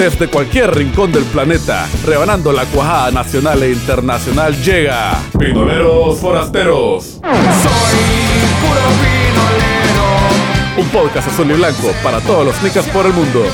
Desde cualquier rincón del planeta, rebanando la cuajada nacional e internacional, llega Pinoleros Forasteros. Soy puro pinolero. Un podcast azul y blanco para todos los nicas por el mundo.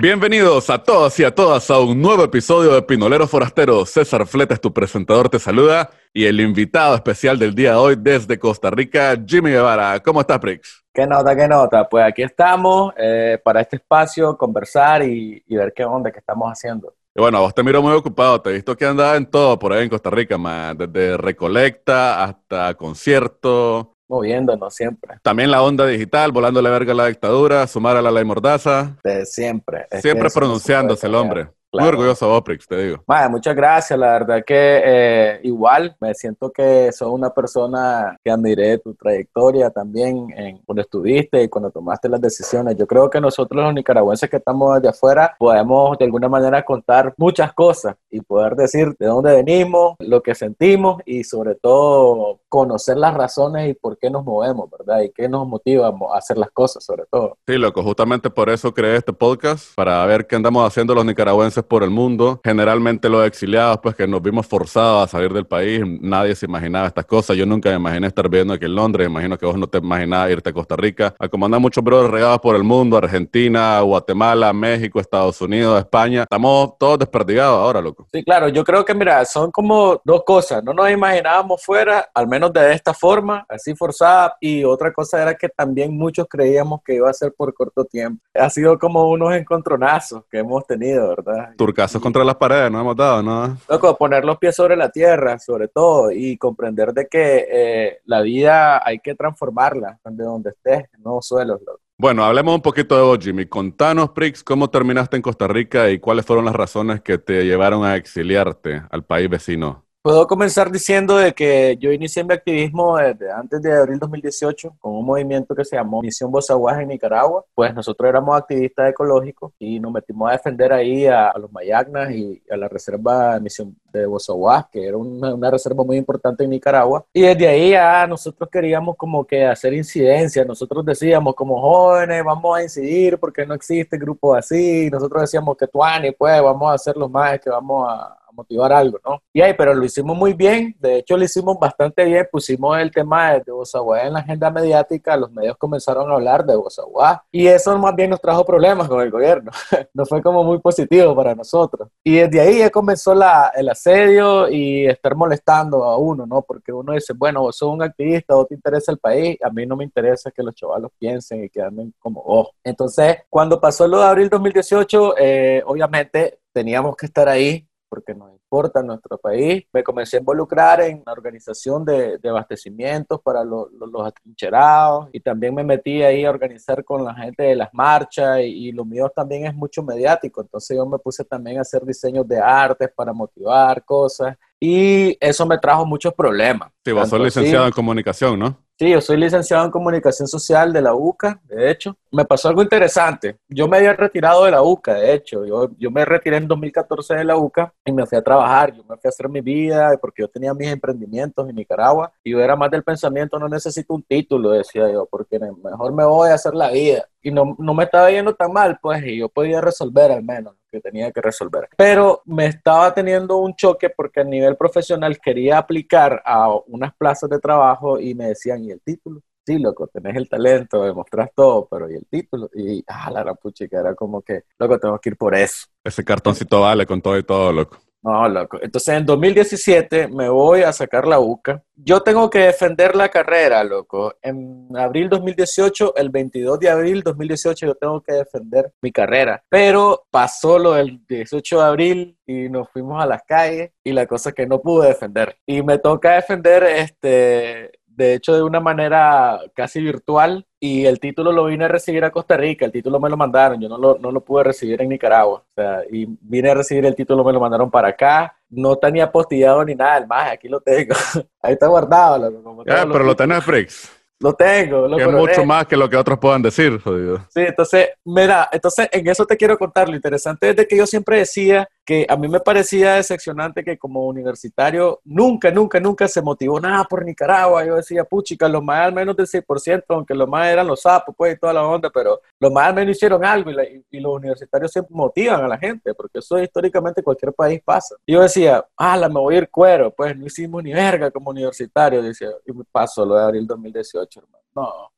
Bienvenidos a todos y a todas a un nuevo episodio de Pinoleros Forasteros. César Fletes, tu presentador, te saluda. Y el invitado especial del día de hoy desde Costa Rica, Jimmy Guevara. ¿Cómo estás, Prix? ¿Qué nota, qué nota? Pues aquí estamos eh, para este espacio, conversar y, y ver qué onda, qué estamos haciendo. Y bueno, vos te miro muy ocupado. Te he visto que andaba en todo por ahí en Costa Rica, man. Desde recolecta hasta concierto. Moviéndonos siempre, También la onda digital, volándole verga a la dictadura, sumar a la ley mordaza. de siempre. Es Siempre pronunciándose el hombre. Claro. Muy orgulloso de vos, Prix, te digo. Muchas gracias, la verdad que eh, igual me siento que sos una persona que admiré tu trayectoria también en cuando estuviste y cuando tomaste las decisiones. Yo creo que nosotros los nicaragüenses que estamos allá afuera podemos de alguna manera contar muchas cosas y poder decir de dónde venimos, lo que sentimos y sobre todo conocer las razones y por qué nos movemos, ¿verdad? Y qué nos motiva a hacer las cosas sobre todo. Sí, loco, justamente por eso creé este podcast, para ver qué andamos haciendo los nicaragüenses por el mundo. Generalmente los exiliados, pues que nos vimos forzados a salir del país, nadie se imaginaba estas cosas. Yo nunca me imaginé estar viviendo aquí en Londres, imagino que vos no te imaginabas irte a Costa Rica. A como andan muchos brothers regados por el mundo, Argentina, Guatemala, México, Estados Unidos, España. Estamos todos desperdigados ahora, loco. Sí, claro, yo creo que, mira, son como dos cosas. No nos imaginábamos fuera, al menos de esta forma, así forzada, y otra cosa era que también muchos creíamos que iba a ser por corto tiempo. Ha sido como unos encontronazos que hemos tenido, ¿verdad? Turcazos contra las paredes, no hemos dado, ¿no? Loco, poner los pies sobre la tierra, sobre todo, y comprender de que eh, la vida hay que transformarla de donde estés, no suelos, loco. Bueno, hablemos un poquito de vos, Jimmy. Contanos, Prix, cómo terminaste en Costa Rica y cuáles fueron las razones que te llevaron a exiliarte al país vecino. Puedo comenzar diciendo de que yo inicié mi activismo desde antes de abril 2018 con un movimiento que se llamó Misión Bozaguas en Nicaragua. Pues nosotros éramos activistas ecológicos y nos metimos a defender ahí a, los Mayagnas y a la reserva de Misión de Bozaguas, que era una, reserva muy importante en Nicaragua. Y desde ahí ya nosotros queríamos como que hacer incidencia. Nosotros decíamos como jóvenes vamos a incidir porque no existe grupos así. Nosotros decíamos que tuani, pues vamos a hacer los más que vamos a motivar algo, ¿no? Y ahí, pero lo hicimos muy bien, de hecho lo hicimos bastante bien, pusimos el tema de, de Bozaguá en la agenda mediática, los medios comenzaron a hablar de Bozaguá y eso más bien nos trajo problemas con el gobierno, no fue como muy positivo para nosotros. Y desde ahí ya comenzó la, el asedio y estar molestando a uno, ¿no? Porque uno dice, bueno, vos sos un activista, vos te interesa el país, a mí no me interesa que los chavalos piensen y que anden como vos. Entonces, cuando pasó lo de abril 2018, eh, obviamente teníamos que estar ahí porque nos importa nuestro país. Me comencé a involucrar en la organización de, de abastecimientos para lo- lo- los atrincherados y también me metí ahí a organizar con la gente de las marchas y, y lo mío también es mucho mediático, entonces yo me puse también a hacer diseños de artes para motivar cosas y eso me trajo muchos problemas. Sí, vos sos licenciado así- en comunicación, ¿no? Sí, yo soy licenciado en comunicación social de la UCA, de hecho. Me pasó algo interesante. Yo me había retirado de la UCA, de hecho. Yo, yo me retiré en 2014 de la UCA y me fui a trabajar. Yo me fui a hacer mi vida porque yo tenía mis emprendimientos en Nicaragua y yo era más del pensamiento, no necesito un título, decía yo, porque mejor me voy a hacer la vida. Y no, no me estaba yendo tan mal, pues, y yo podía resolver al menos lo que tenía que resolver. Pero me estaba teniendo un choque porque a nivel profesional quería aplicar a unas plazas de trabajo y me decían, ¿y el título? Sí, loco, tenés el talento, demostrás todo, pero ¿y el título? Y, ah, la puchica, era como que, loco, tengo que ir por eso. Ese cartoncito vale con todo y todo, loco. No, loco. Entonces en 2017 me voy a sacar la UCA. Yo tengo que defender la carrera, loco. En abril 2018, el 22 de abril 2018, yo tengo que defender mi carrera. Pero pasó lo del 18 de abril y nos fuimos a las calles y la cosa que no pude defender. Y me toca defender este de hecho de una manera casi virtual y el título lo vine a recibir a Costa Rica, el título me lo mandaron, yo no lo, no lo pude recibir en Nicaragua, o sea, y vine a recibir el título, me lo mandaron para acá, no tenía apostillado ni nada, el más, aquí lo tengo, ahí está guardado. como Ya, los pero lo tenés, Frix. Lo tengo, lo Que es mucho más que lo que otros puedan decir, jodido. Sí, entonces, mira, entonces en eso te quiero contar. Lo interesante es de que yo siempre decía que a mí me parecía decepcionante que como universitario nunca, nunca, nunca se motivó nada por Nicaragua. Yo decía, puchica, los más al menos del 6%, aunque los más eran los sapos, pues, y toda la onda, pero los más al menos hicieron algo y, y, los universitarios siempre motivan a la gente, porque eso históricamente cualquier país pasa. Y yo decía, ah, me voy a ir cuero, pues no hicimos ni verga como universitario, decía, y me pasó lo de abril 2018, hermano. No,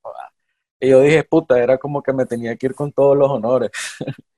y yo dije, puta, era como que me tenía que ir con todos los honores.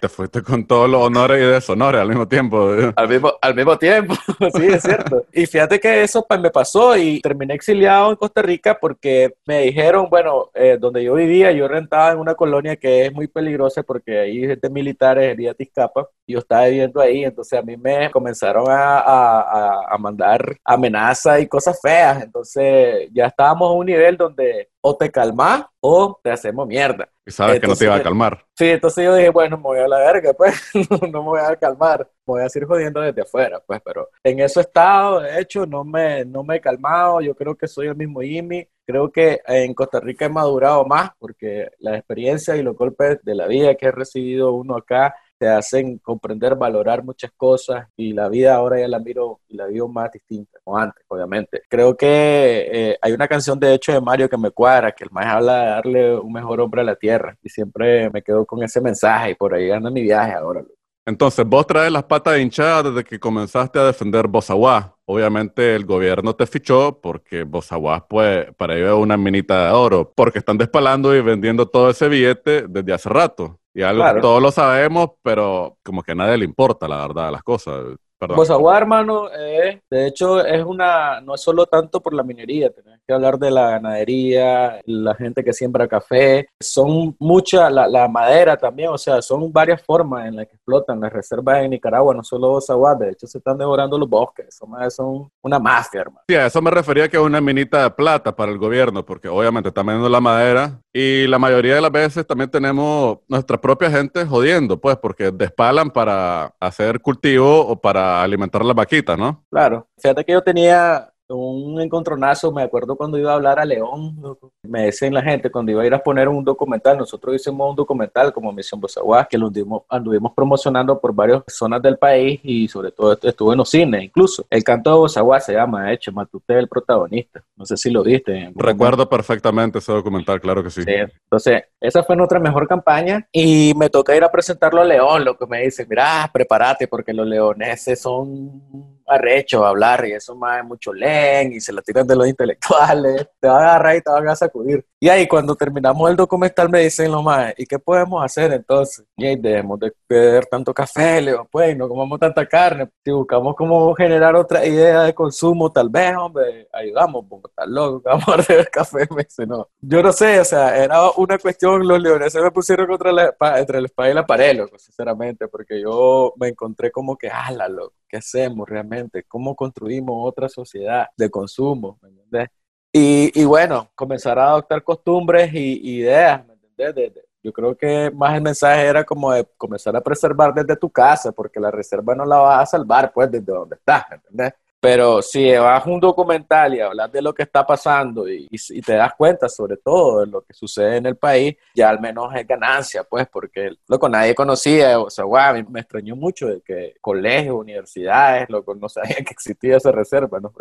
te fuiste con todos los honores y deshonores al mismo tiempo. Al mismo, al mismo tiempo, sí, es cierto. Y fíjate que eso pues, me pasó y terminé exiliado en Costa Rica porque me dijeron, bueno, eh, donde yo vivía, yo rentaba en una colonia que es muy peligrosa porque ahí gente militares, herida Tizcapa, y yo estaba viviendo ahí, entonces a mí me comenzaron a, a, a mandar amenazas y cosas feas, entonces ya estábamos a un nivel donde o te calmas o te hacemos mierda. Y sabes que no te iba a calmar. Sí, entonces yo dije, bueno, me voy a la verga, pues, no, me voy a calmar, me voy a seguir jodiendo desde afuera, pues, pero en ese estado, de hecho, no me, no me he calmado, yo creo que soy el mismo Jimmy, creo que en Costa Rica he madurado más porque la experiencia y los golpes de la vida que he recibido uno acá te hacen comprender, valorar muchas cosas y la vida ahora ya la miro y la vivo más distinta, como antes, obviamente. Creo que eh, hay una canción de hecho de Mario que me cuadra, que el más habla de darle un mejor hombre a la tierra y siempre me quedo con ese mensaje y por ahí anda mi viaje ahora. Entonces, vos traes las patas hinchadas desde que comenzaste a defender Bozaguá. Obviamente el gobierno te fichó porque Bozaguá, pues, para ellos es una minita de oro, porque están despalando y vendiendo todo ese billete desde hace rato. Y algo todos lo sabemos, pero como que a nadie le importa, la verdad, las cosas. Pues agua, hermano, eh, de hecho es una, no es solo tanto por la minería, tenés que hablar de la ganadería, la gente que siembra café, son mucha, la, la madera también, o sea, son varias formas en las que explotan las reservas en Nicaragua, no solo agua, de hecho se están devorando los bosques, son, son una mafia, hermano. Sí, a eso me refería que es una minita de plata para el gobierno, porque obviamente están vendiendo la madera y la mayoría de las veces también tenemos nuestra propia gente jodiendo, pues, porque despalan para hacer cultivo o para alimentar las vaquitas, ¿no? Claro. Fíjate que yo tenía un encontronazo, me acuerdo cuando iba a hablar a León, me decían la gente, cuando iba a ir a poner un documental, nosotros hicimos un documental como Misión Bozaguá, que lo anduvimos, promocionando por varias zonas del país y sobre todo estuvo en los cines, incluso. El canto de Bozaguá se llama, de hecho, Matute el protagonista, no sé si lo viste. Recuerdo perfectamente ese documental, claro que sí. sí. Entonces, esa fue nuestra mejor campaña y me toca ir a presentarlo a León, lo que me dice, mira, prepárate porque los leoneses son arrecho a hablar y eso más mucho len y se la tiran de los intelectuales, te va a agarrar y te van a sacudir. Y ahí cuando terminamos el documental me dicen los más, ¿y qué podemos hacer entonces? Y ahí dejemos de beber tanto café, le digo, pues no comamos tanta carne, si buscamos cómo generar otra idea de consumo, tal vez, hombre, ayudamos, porque está loco, vamos a beber café, me dice, no. Yo no sé, o sea, era una cuestión, los leoneses me pusieron contra la, entre el espada y la pared, loco, sinceramente, porque yo me encontré como que, ala, loco ¿Qué hacemos realmente? ¿Cómo construimos otra sociedad de consumo? ¿me entiendes? Y, y, bueno, comenzar a adoptar costumbres y ideas, ¿me entiendes? yo creo que más el mensaje era como de comenzar a preservar desde tu casa, porque la reserva no la vas a salvar, pues, desde donde estás, ¿me entiendes? Pero si vas un documental y hablas de lo que está pasando y, te das cuenta sobre todo de lo que sucede en el país, ya al menos es ganancia, pues, porque loco, nadie conocía, o sea, guau, me extrañó mucho de que colegios, universidades, loco, no sabían que existía esa reserva, ¿no?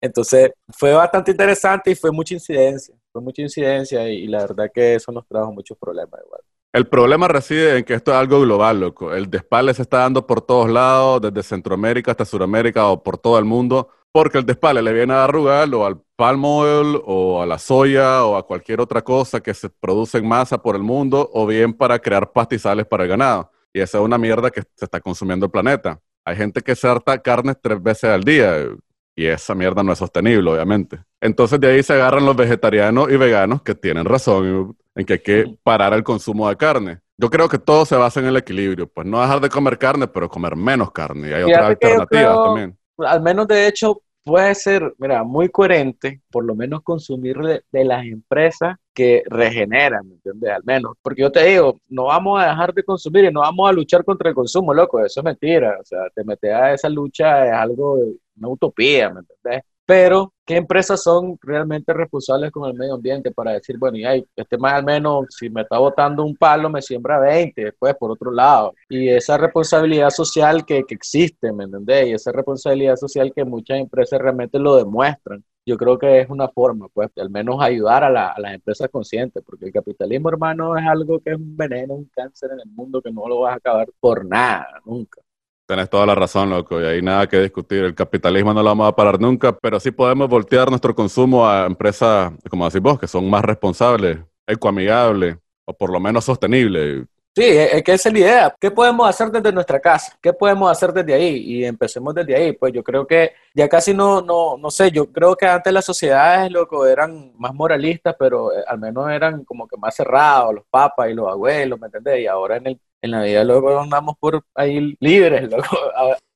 Entonces, fue bastante interesante y fue mucha incidencia, fue mucha incidencia y la verdad que eso nos trajo muchos problemas igual. El problema reside en que esto es algo global, loco. El despale se está dando por todos lados, desde Centroamérica hasta Sudamérica o por todo el mundo, porque el despale le viene a arrugar o al palm oil o a la soya o a cualquier otra cosa que se produce en masa por el mundo o bien para crear pastizales para el ganado. Y esa es una mierda que se está consumiendo el planeta. Hay gente que se harta carne tres veces al día y esa mierda no es sostenible, obviamente. Entonces de ahí se agarran los vegetarianos y veganos que tienen razón en que hay que parar el consumo de carne. Yo creo que todo se basa en el equilibrio, pues no dejar de comer carne, pero comer menos carne. Y hay otras alternativas también. Al menos de hecho puede ser, mira, muy coherente, por lo menos consumir de, las empresas que regeneran, ¿me entiendes? Al menos. Porque yo te digo, no vamos a dejar de consumir y no vamos a luchar contra el consumo, loco, eso es mentira. O sea, te metes a esa lucha es algo, una utopía, ¿me entiendes? Pero ¿qué empresas son realmente responsables con el medio ambiente para decir, bueno, y hay, este más al menos, si me está botando un palo, me siembra 20, después por otro lado? Y esa responsabilidad social que, que existe, ¿me entendés? Y esa responsabilidad social que muchas empresas realmente lo demuestran yo creo que es una forma, pues, al menos ayudar a, a, las empresas conscientes, porque el capitalismo, hermano, es algo que es un veneno, un cáncer en el mundo que no lo vas a acabar por nada, nunca. Tenés toda la razón, loco, y hay nada que discutir. El capitalismo no lo vamos a parar nunca, pero sí podemos voltear nuestro consumo a empresas, como decís vos, que son más responsables, ecoamigables, o por lo menos sostenibles. Sí, es que esa es la idea. ¿Qué podemos hacer desde nuestra casa? ¿Qué podemos hacer desde ahí? Y empecemos desde ahí. Pues yo creo que ya casi no, no, no sé, yo creo que antes las sociedades, loco, eran más moralistas, pero eh, al menos eran como que más cerrados, los papas y los abuelos, ¿me entendés? Y ahora en el en la vida luego andamos por ahí libres, loco.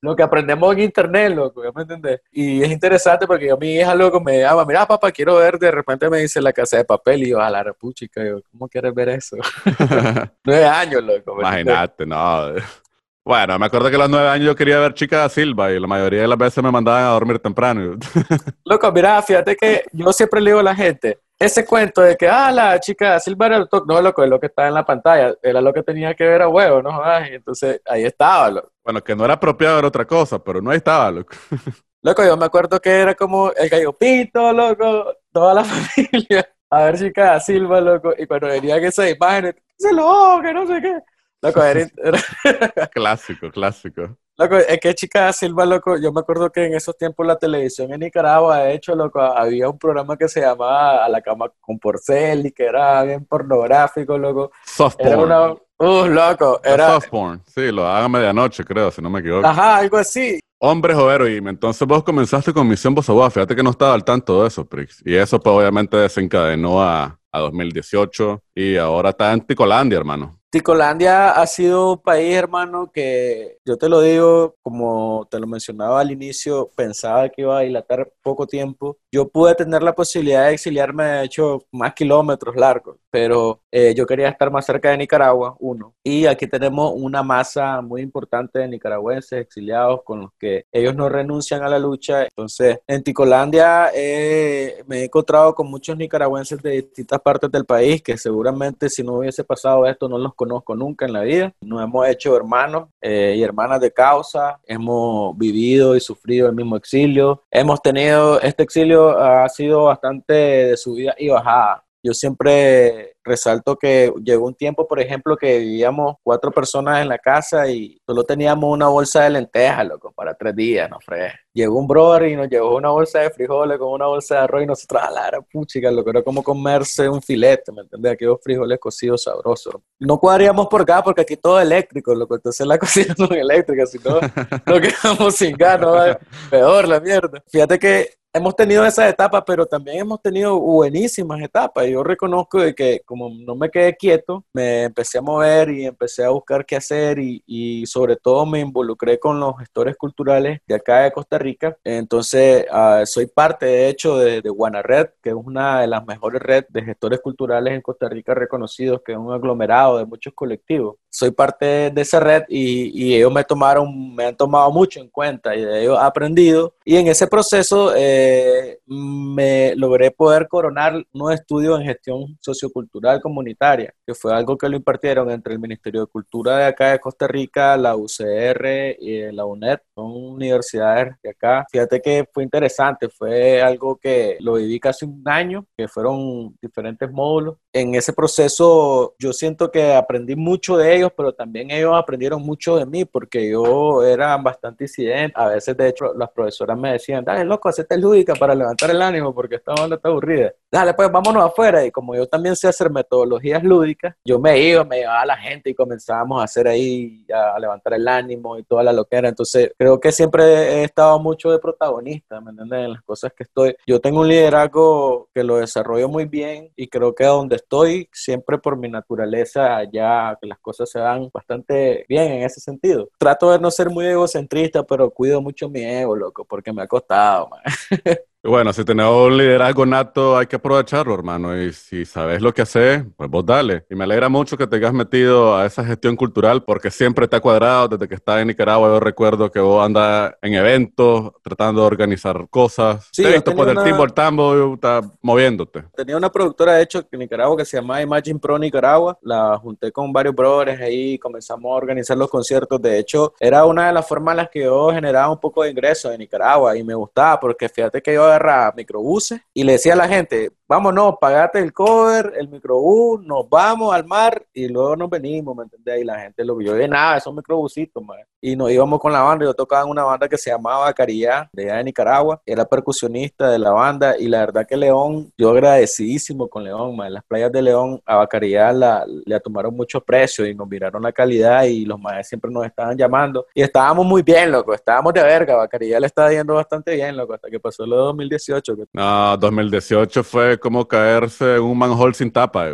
Lo que aprendemos en internet, loco, ¿me entiendes? Y es interesante porque yo, mi hija, loco, me llama, mira, papá, quiero ver, de repente me dice la casa de papel y yo, a la repuchica, yo, ¿cómo quieres ver eso? nueve años, loco. Imagínate, no. Bueno, me acuerdo que a los nueve años yo quería ver Chica da Silva y la mayoría de las veces me mandaban a dormir temprano. loco, mira, fíjate que yo siempre le digo a la gente, ese cuento de que, ah, la chica Silva era el no, loco, es lo que estaba en la pantalla, era lo que tenía que ver a huevo, ¿no? Ay, entonces ahí estaba, loco. Bueno, que no era apropiado era otra cosa, pero no ahí estaba, loco. Loco, yo me acuerdo que era como el gallo pito, loco, toda la familia, a ver chica Silva, loco, y cuando venían esas imágenes, se lo que no sé qué. Loco, era... clásico, clásico. Loco, es que chica Silva, loco, yo me acuerdo que en esos tiempos la televisión en Nicaragua, de hecho, loco, había un programa que se llamaba A la cama con porcel y que era bien pornográfico, loco. Soft Era porn. una... Uh, loco, era... Soft porn, sí, lo hagan a medianoche, creo, si no me equivoco. Ajá, algo así. Hombres o heroína. Entonces vos comenzaste con Misión Bosawa. Fíjate que no estaba al tanto de eso, Prix. Y eso pues obviamente desencadenó a, a 2018 y ahora está en Ticolandia, hermano. Ticolandia ha sido un país, hermano, que yo te lo digo, como te lo mencionaba al inicio, pensaba que iba a dilatar poco tiempo. Yo pude tener la posibilidad de exiliarme, de hecho, más kilómetros largos, pero eh, yo quería estar más cerca de Nicaragua, uno. Y aquí tenemos una masa muy importante de nicaragüenses exiliados con los que ellos no renuncian a la lucha. Entonces, en Ticolandia eh, me he encontrado con muchos nicaragüenses de distintas partes del país que seguramente si no hubiese pasado esto no los conozco nunca en la vida. Nos hemos hecho hermanos eh, y hermanas de causa, hemos vivido y sufrido el mismo exilio. Hemos tenido, este exilio ha sido bastante de subida y bajada. Yo siempre resalto que llegó un tiempo, por ejemplo, que vivíamos cuatro personas en la casa y solo teníamos una bolsa de lentejas, loco, para tres días, ¿no, Fred? Llegó un brother y nos llevó una bolsa de frijoles con una bolsa de arroz y nosotros, a la puchica, loco, era como comerse un filete, ¿me entiendes? Aquellos frijoles cocidos sabrosos. No cuadríamos por acá porque aquí todo es eléctrico, loco, entonces la cocina no es eléctrica, si no, nos quedamos sin ganas, peor la mierda. Fíjate que hemos tenido esas etapas, pero también hemos tenido buenísimas etapas. Y yo reconozco de que como no me quedé quieto, me empecé a mover y empecé a buscar qué hacer y, y sobre todo me involucré con los gestores culturales de acá de Costa Rica. Entonces, uh, soy parte, de hecho, de, de Guanared, que es una de las mejores redes de gestores culturales en Costa Rica reconocidos, que es un aglomerado de muchos colectivos. Soy parte de esa red y, y ellos me tomaron, me han tomado mucho en cuenta y de ellos he aprendido. Y en ese proceso, eh, me logré poder coronar unos estudios en gestión sociocultural comunitaria, que fue algo que lo impartieron entre el Ministerio de Cultura de acá de Costa Rica, la UCR y la UNED, son universidades de acá. Fíjate que fue interesante, fue algo que lo viví casi un año, que fueron diferentes módulos. En ese proceso yo siento que aprendí mucho de ellos, pero también ellos aprendieron mucho de mí, porque yo era bastante incidente. A veces, de hecho, las profesoras me decían, dale, loco, hacete lúdica para levantar el ánimo, porque esta onda está aburrida. Dale, pues vámonos afuera. Y como yo también sé hacer metodologías lúdicas, yo me iba, me llevaba a la gente y comenzábamos a hacer ahí, a levantar el ánimo y toda la loquera. Entonces, creo que siempre he estado mucho de protagonista, ¿me entiendes? En las cosas que estoy. Yo tengo un liderazgo que lo desarrollo muy bien y creo que donde estoy, siempre por mi naturaleza, ya que las cosas se dan bastante bien en ese sentido. Trato de no ser muy egocentrista, pero cuido mucho mi ego, loco, porque me ha costado, man. Bueno, si tenemos un liderazgo nato, hay que aprovecharlo, hermano. Y si sabes lo que haces, pues vos dale. Y me alegra mucho que te hayas metido a esa gestión cultural, porque siempre te ha cuadrado desde que estás en Nicaragua. Yo recuerdo que vos andas en eventos, tratando de organizar cosas. Sí, Te he visto por el una- timbo, el tambo, estás moviéndote. Tenía una productora, de hecho, en Nicaragua que se llamaba Imagine Pro Nicaragua. La junté con varios brothers ahí y comenzamos a organizar los conciertos. De hecho, era una de las formas en las que yo generaba un poco de ingresos en Nicaragua y me gustaba porque fíjate que yo agarraba microbuses y le decía a la gente, vámonos, pagate el cover, el microbús, nos vamos al mar y luego nos venimos, ¿me entendés? Y la gente lo vio de nada, esos microbusitos, man. Y nos íbamos con la banda. Yo tocaba en una banda que se llamaba Caridad, de allá de Nicaragua. Era percusionista de la banda y la verdad que León, yo agradecidísimo con León, man. Las playas de León a Bacaridad la, le tomaron mucho precio y nos miraron la calidad y los maestros siempre nos estaban llamando. Y estábamos muy bien, loco. Estábamos de verga. Bacaridad le estaba yendo bastante bien, loco, hasta que pasó lo de 2018. que- No, 2018 fue como caerse en un manhole sin tapa.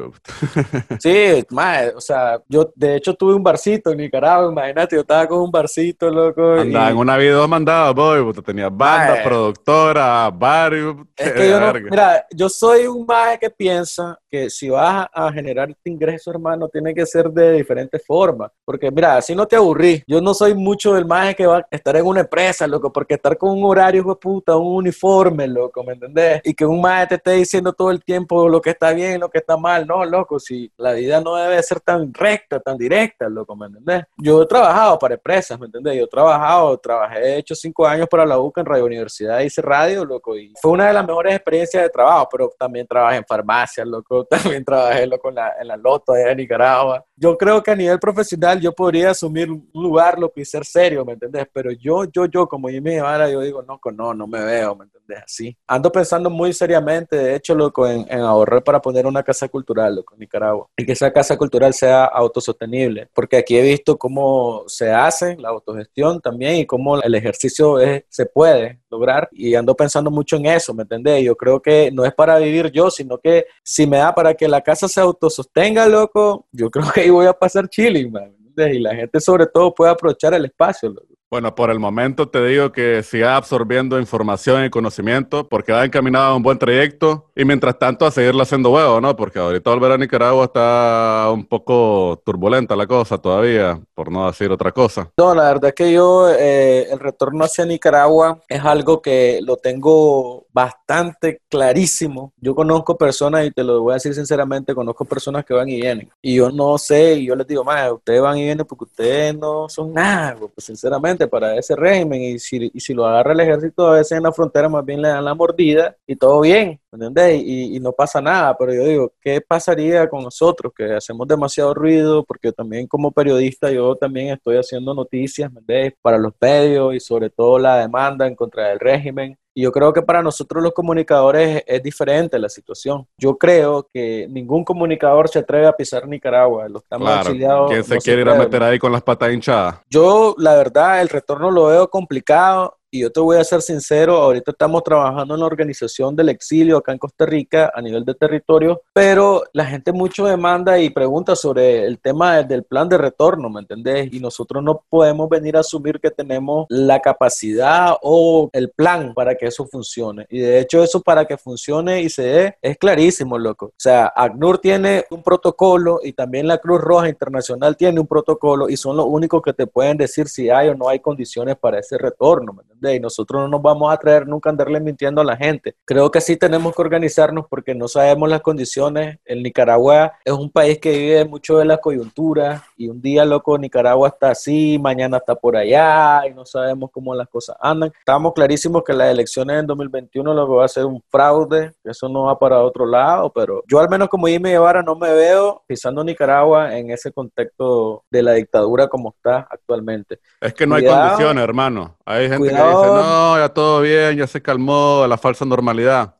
Sí, mae, o sea, yo de hecho tuve un barcito en Nicaragua, imagínate, yo estaba con un barcito, loco. y- Andaba en una vida dos mandados, boy. puta, Tenías banda, Mae. productora, barrio. Es que yo no, mira, yo soy un maje que piensa que si vas a generar este ingreso, hermano, tiene que ser de diferentes formas. Porque, mira, así no te aburrís. Yo no soy mucho del maje que va a estar en una empresa, loco, porque estar con un horario, hijo de puta, un uniforme, loco, ¿me entendés? Y que un maje te esté diciendo todo el tiempo lo que está bien, lo que está mal. No, loco, si la vida no debe ser tan recta, tan directa, loco, ¿me entendés? Yo he trabajado para empresas, ¿me entendés? Yo he trabajado, trabajé, he hecho cinco años para la UCA en Radio Universidad, hice radio, loco, y fue una de las mejores experiencias de trabajo, pero también trabajé en farmacia, loco, también trabajé, loco, en la, en la Loto allá en Nicaragua. Yo creo que a nivel profesional yo podría asumir un lugar, loco, y ser serio, ¿me entendés? Pero yo, yo, yo, como Jimmy Guevara, yo digo, no, no, no me veo, ¿me entendés? Así. Ando pensando muy seriamente, de hecho, loco, en, en ahorrar para poner una casa cultural, loco, en Nicaragua. Y que esa casa cultural sea autosostenible, porque aquí he visto cómo se hace la autogestión también y cómo el ejercicio es- se puede lograr. Y ando pensando mucho en eso, ¿me entendés? Yo creo que no es para vivir yo, sino que si me da para que la casa se autosostenga, loco, yo creo que ahí voy a pasar chilling, man. Y la gente sobre todo puede aprovechar el espacio, loco. Bueno, por el momento te digo que sigas absorbiendo información y conocimiento porque va encaminado a un buen trayecto y mientras tanto a seguirlo haciendo huevo, ¿no? Porque ahorita volver a Nicaragua está un poco turbulenta la cosa todavía, por no decir otra cosa. No, la verdad que yo eh, el retorno hacia Nicaragua es algo que lo tengo bastante clarísimo. Yo conozco personas, y te lo voy a decir sinceramente, conozco personas que van y vienen. Y yo no sé, y yo les digo, más, ustedes van y vienen porque ustedes no son nada, pues sinceramente, para ese régimen. Y si, lo agarra el ejército a veces en la frontera, más bien le dan la mordida y todo bien, ¿me entendés? Y, y no pasa nada. Pero yo digo, ¿qué pasaría con nosotros que hacemos demasiado ruido? Porque también como periodista yo también estoy haciendo noticias, ¿me entendés? Para los medios y sobre todo la demanda en contra del régimen. Y yo creo que para nosotros los comunicadores es diferente la situación. Yo creo que ningún comunicador se atreve a pisar Nicaragua. Los estamos Claro. ¿quién se no quiere ir a meter ahí con las patas hinchadas? Yo, la verdad, el retorno lo veo complicado y yo te voy a ser sincero, ahorita estamos trabajando en la organización del exilio acá en Costa Rica a nivel de territorio, pero la gente mucho demanda y pregunta sobre el tema de- del plan de retorno, ¿me entendés? Y nosotros no podemos venir a asumir que tenemos la capacidad o el plan para que eso funcione. Y de hecho eso para que funcione y se dé es clarísimo, loco. O sea, ACNUR tiene un protocolo y también la Cruz Roja Internacional tiene un protocolo y son los únicos que te pueden decir si hay o no hay condiciones para ese retorno, ¿me entiendes? Y nosotros no nos vamos a traer nunca a andarle mintiendo a la gente. Creo que sí tenemos que organizarnos porque no sabemos las condiciones. El Nicaragua es un país que vive mucho de la coyuntura y un día, loco, Nicaragua está así, mañana está por allá y no sabemos cómo las cosas andan. Estamos clarísimos que las elecciones en 2021 lo que va a ser un fraude, que eso no va para otro lado, pero yo al menos como Jimmy Guevara no me veo pisando Nicaragua en ese contexto de la dictadura como está actualmente. Es que no hay condiciones, hermano. Hay gente que Cuidado. Dice, no, ya todo bien, ya se calmó la falsa normalidad.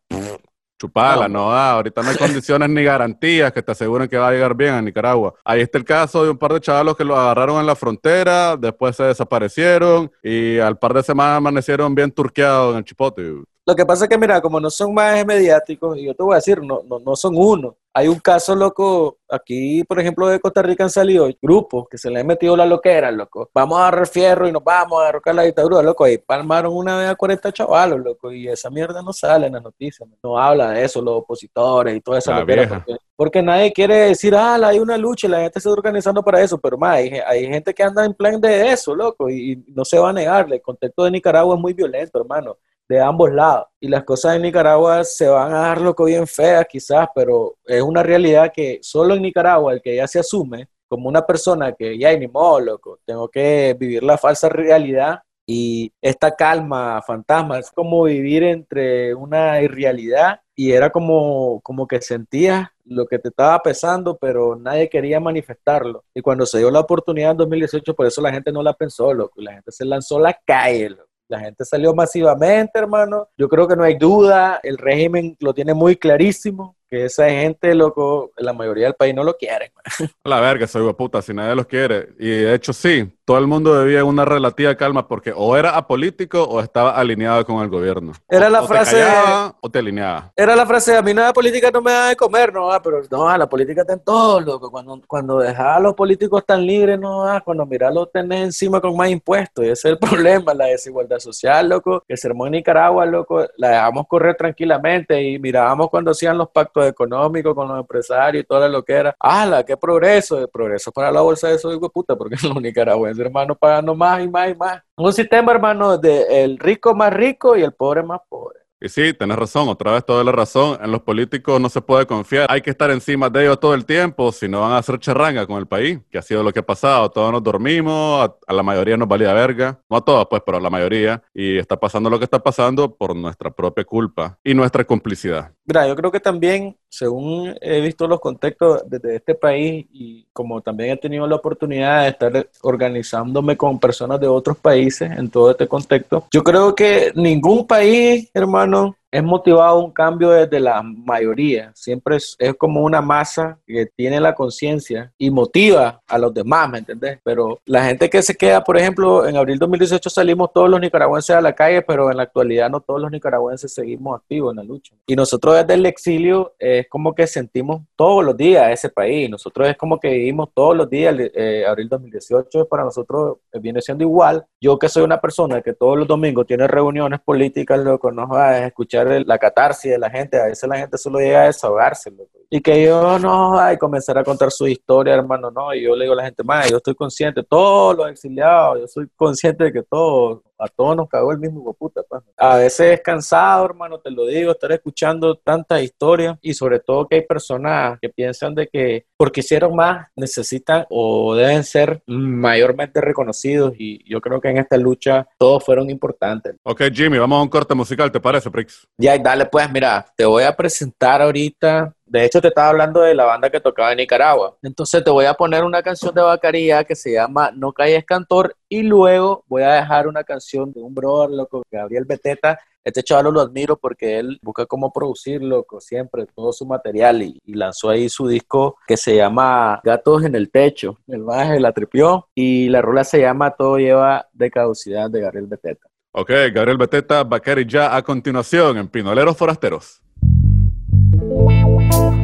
Chupala, No. no, ah, ahorita no hay condiciones ni garantías que te aseguren que va a llegar bien a Nicaragua. Ahí está el caso de un par de chavalos que lo agarraron en la frontera, después se desaparecieron y al par de semanas amanecieron bien turqueados en el chipote. Lo que pasa es que, mira, como no son más mediáticos, y yo te voy a decir, no, no, no son uno. Hay un caso, loco, aquí, por ejemplo, de Costa Rica han salido grupos que se le han metido la loquera, loco. Vamos a agarrar fierro y nos vamos a derrocar la dictadura, loco. Ahí palmaron una vez a 40 chavalos, loco, y esa mierda no sale en las noticias. No habla de eso, los opositores y toda esa loquera. Porque, porque nadie quiere decir, ah, hay una lucha y la gente se está organizando para eso. Pero, más, hay, hay gente que anda en plan de eso, loco, y, y no se va a negar. El contexto de Nicaragua es muy violento, hermano de ambos lados. Y las cosas en Nicaragua se van a dar loco bien feas quizás, pero es una realidad que solo en Nicaragua el que ya se asume como una persona que ya ni modo, loco, tengo que vivir la falsa realidad y esta calma fantasma es como vivir entre una irrealidad y era como, como que sentías lo que te estaba pesando, pero nadie quería manifestarlo. Y cuando se dio la oportunidad en 2018, por eso la gente no la pensó, loco, y la gente se lanzó a la calle, loco. La gente salió masivamente, hermano. Yo creo que no hay duda. El régimen lo tiene muy clarísimo. Que esa gente, loco, la mayoría del país no lo quiere. man. La verga, soy puta, si nadie los quiere. Y de hecho, sí, todo el mundo vivía una relativa calma porque o era apolítico o estaba alineado con el gobierno. Era O- la o frase- Te callaba o te alineaba. Era la frase, a mí nada política no me da de comer, no, ah, pero no, la política está en todo, loco. Cuando, cuando dejaba a los políticos tan libres, no, ah, cuando mirá los tenés encima con más impuestos. Y ese es el problema, la desigualdad social, loco. El sermón en Nicaragua, loco, la dejamos correr tranquilamente y mirábamos cuando hacían los pactos económicos con los empresarios y toda lo que era. ¡Hala, qué progreso! El progreso para la bolsa de hijos de puta, porque los nicaragüenses, hermano, pagando más y más y más. Un sistema, hermano, de el rico más rico y el pobre más pobre. Y sí, tenés razón, otra vez toda la razón. En los políticos no se puede confiar. Hay que estar encima de ellos todo el tiempo, si no van a hacer charranga con el país, que ha sido lo que ha pasado. Todos nos dormimos, a, a la mayoría nos valía verga. No a todos, pues, pero a la mayoría. Y está pasando lo que está pasando por nuestra propia culpa y nuestra complicidad. Mira, yo creo que también, según he visto los contextos desde este país y como también he tenido la oportunidad de estar organizándome con personas de otros países en todo este contexto, yo creo que ningún país, hermano, es motivado un cambio desde la mayoría. Siempre es, es como una masa que tiene la conciencia y motiva a los demás, ¿me entendés? Pero la gente que se queda, por ejemplo, en abril 2018 salimos todos los nicaragüenses a la calle, pero en la actualidad no todos los nicaragüenses seguimos activos en la lucha. Y nosotros desde el exilio es como que sentimos todos los días ese país. Nosotros es como que vivimos todos los días. Eh, abril 2018 para nosotros eh, viene siendo igual. Yo que soy una persona que todos los domingos tiene reuniones políticas, lo que nos va a escuchar el- la catarsis de la gente. A veces la gente solo llega a desahogarse. Y que yo no, ay, comenzar a contar su historia, hermano, no. Y yo le digo a la gente, más, yo estoy consciente, todos los exiliados, yo soy consciente de que todos, a todos nos cagó el mismo puta. pues. A veces es cansado, hermano, te lo digo, estar escuchando tantas historias y sobre todo que hay personas que piensan de que porque hicieron más necesitan o deben ser mayormente reconocidos y yo creo que en esta lucha todos fueron importantes. Ok, Jimmy, vamos a un corte musical, ¿te parece, Prix? Ya, dale, pues, mira, te voy a presentar ahorita. De hecho, te estaba hablando de la banda que tocaba en Nicaragua. Entonces, te voy a poner una canción de Bacaría que se llama No Calles Cantor. Y luego voy a dejar una canción de un brother, loco, Gabriel Beteta. Este chaval lo admiro porque él busca cómo producir, loco, siempre, todo su material. Y, lanzó ahí su disco que se llama Gatos en el Techo. El baje la tripió. Y la rola se llama Todo lleva de caducidad de Gabriel Beteta. Ok, Gabriel Beteta, Bacari ya a continuación en Pinoleros Forasteros. Thank you.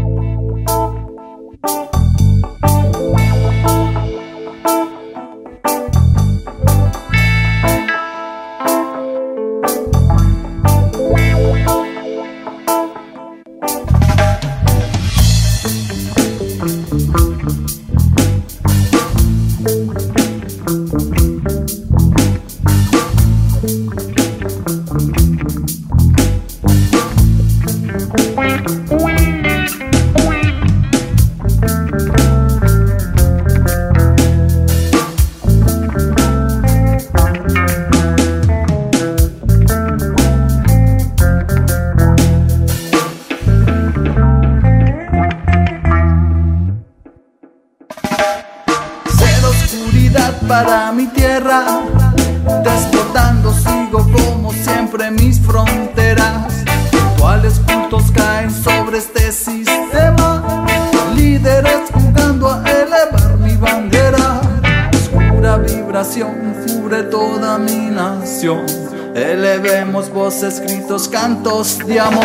Cubre toda mi nación. Elevemos voces, gritos, cantos de amor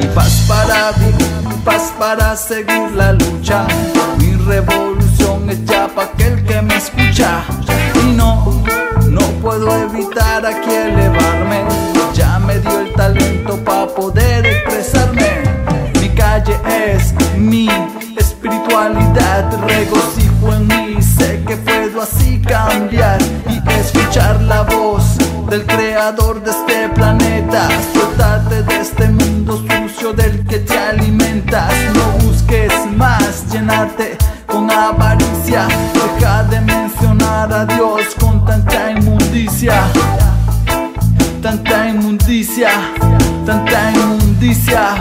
y paz para vivir paz para seguir la lucha. Mi revolución ya para aquel que me escucha. Y no, no puedo evitar aquí elevarme. Ya me dio el talento para poder expresarme. Mi calle es mi espiritualidad, regocijo en mí. Sé que puedo así cambiar y escuchar la voz del creador de este planeta. Suéltate de este mundo sucio del que te alimentas. No busques más llenarte con avaricia. Deja de mencionar a Dios con tanta inmundicia. Tanta inmundicia, tanta inmundicia.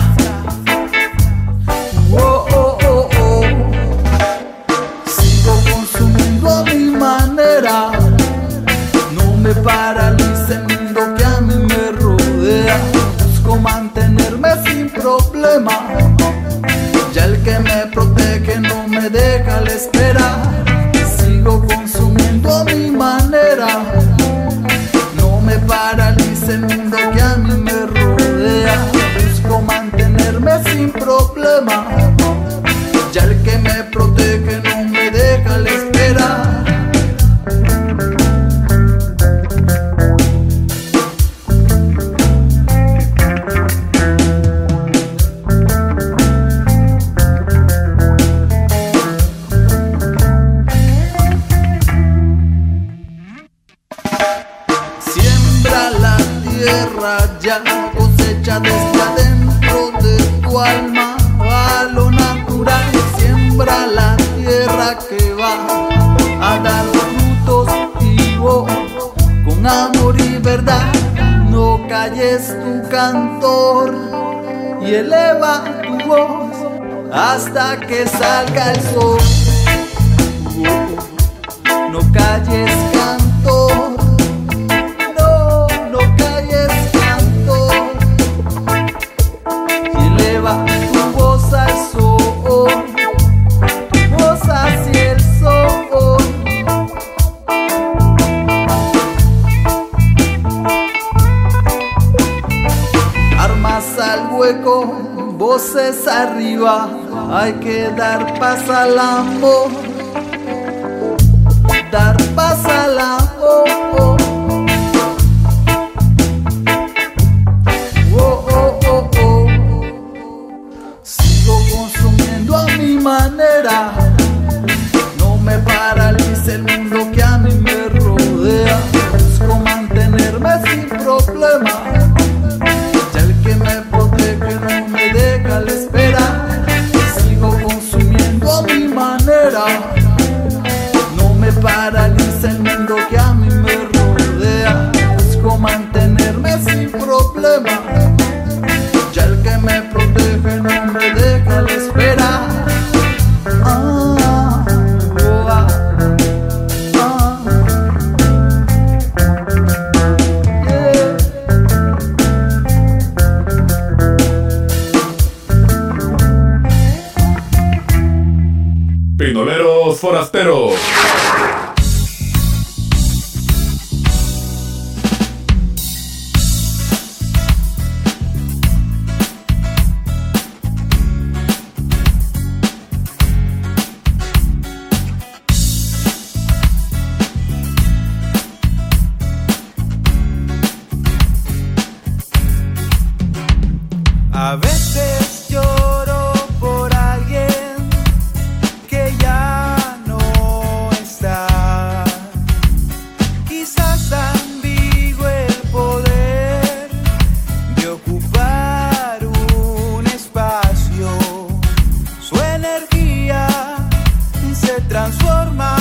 Ya el que me protege no me deja la espera. Hasta que salga el sol. Dar energía se transforma.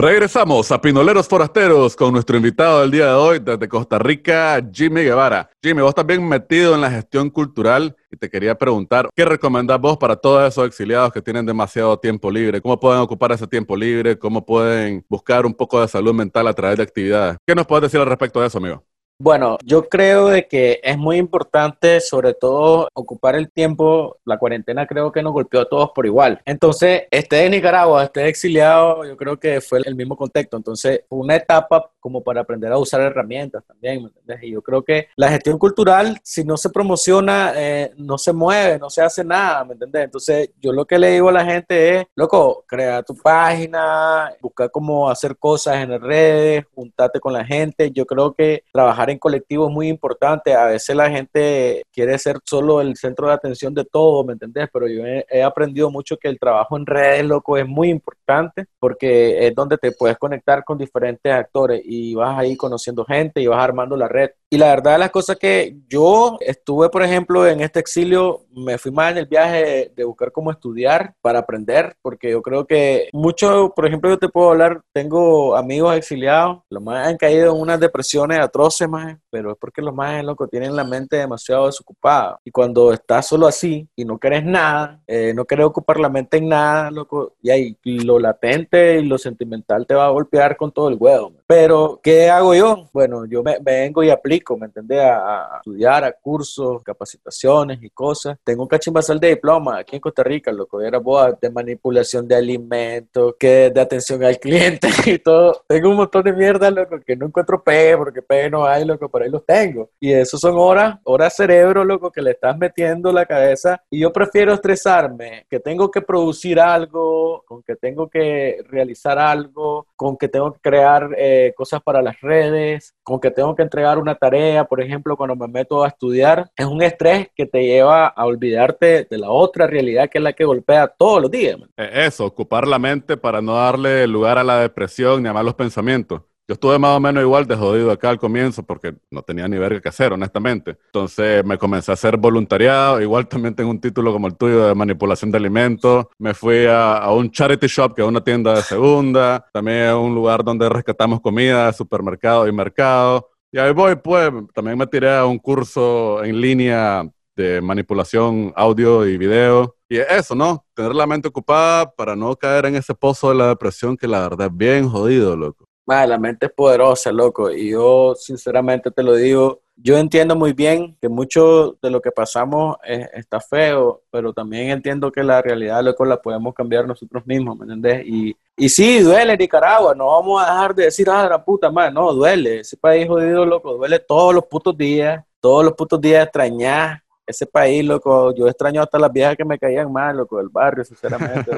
Regresamos a Pinoleros Forasteros con nuestro invitado del día de hoy desde Costa Rica, Jimmy Guevara. Jimmy, vos estás bien metido en la gestión cultural y te quería preguntar, ¿qué recomendás vos para todos esos exiliados que tienen demasiado tiempo libre? ¿Cómo pueden ocupar ese tiempo libre? ¿Cómo pueden buscar un poco de salud mental a través de actividades? ¿Qué nos puedes decir al respecto de eso, amigo? Bueno, yo creo de que es muy importante, sobre todo, ocupar el tiempo. La cuarentena creo que nos golpeó a todos por igual. Entonces, este de Nicaragua, este exiliado, yo creo que fue el mismo contexto. Entonces, una etapa como para aprender a usar herramientas también, ¿me entiendes? Y yo creo que la gestión cultural, si no se promociona, eh, no se mueve, no se hace nada, ¿me entiendes? Entonces, yo lo que le digo a la gente es, loco, crea tu página, busca cómo hacer cosas en las redes, juntarte con la gente. Yo creo que trabajar en colectivo es muy importante. A veces la gente quiere ser solo el centro de atención de todo, ¿me entendés? Pero yo he, he aprendido mucho que el trabajo en redes, loco, es muy importante porque es donde te puedes conectar con diferentes actores y vas ahí conociendo gente y vas armando la red. Y la verdad de las cosas que yo estuve, por ejemplo, en este exilio, me fui más en el viaje de, buscar cómo estudiar para aprender, porque yo creo que mucho, por ejemplo, yo te puedo hablar, tengo amigos exiliados, los más han caído en unas depresiones atroces, más, pero es porque los más, loco, tienen la mente demasiado desocupada. Y cuando estás solo así y no querés nada, eh, no querés ocupar la mente en nada, loco, y ahí lo latente y lo sentimental te va a golpear con todo el huevo. Pero, ¿qué hago yo? Bueno, yo me, vengo y aplico, ¿me entendés? A, estudiar, a cursos, capacitaciones y cosas. Tengo un cachimbasal de diploma aquí en Costa Rica, loco, era boa de manipulación de alimentos, que de atención al cliente y todo. Tengo un montón de mierda, loco, que no encuentro pegue, porque pegue no hay, loco, por ahí los tengo. Y eso son horas, horas cerebro, loco, que le estás metiendo la cabeza. Y yo prefiero estresarme, que tengo que producir algo, con que tengo que realizar algo, con que tengo que crear eh, cosas para las redes, con que tengo que entregar una tarea, por ejemplo, cuando me meto a estudiar, es un estrés que te lleva a olvidarte de la otra realidad que es la que golpea todos los días. man. Eh, Eso, ocupar la mente para no darle lugar a la depresión ni a malos pensamientos. Yo estuve más o menos igual de jodido acá al comienzo porque no tenía ni verga que hacer, honestamente. Entonces me comencé a hacer voluntariado. Igual también tengo un título como el tuyo de manipulación de alimentos. Me fui a, a un charity shop, que es una tienda de segunda. También un lugar donde rescatamos comida supermercado y mercado. Y ahí voy, pues. También me tiré a un curso en línea de manipulación audio y video. Y es eso, ¿no? Tener la mente ocupada para no caer en ese pozo de la depresión que la verdad es bien jodido, loco. Madre, la mente es poderosa, loco. Y yo, sinceramente, te lo digo, yo entiendo muy bien que mucho de lo que pasamos es- está feo, pero también entiendo que la realidad, loco, la podemos cambiar nosotros mismos, ¿me entendés? Y, y sí, duele Nicaragua, no vamos a dejar de decir, ah, la puta madre, no, duele. Ese país jodido, loco, duele todos los putos días, todos los putos días extrañar ese país, loco. Yo extraño hasta las viejas que me caían mal, loco, del barrio, sinceramente.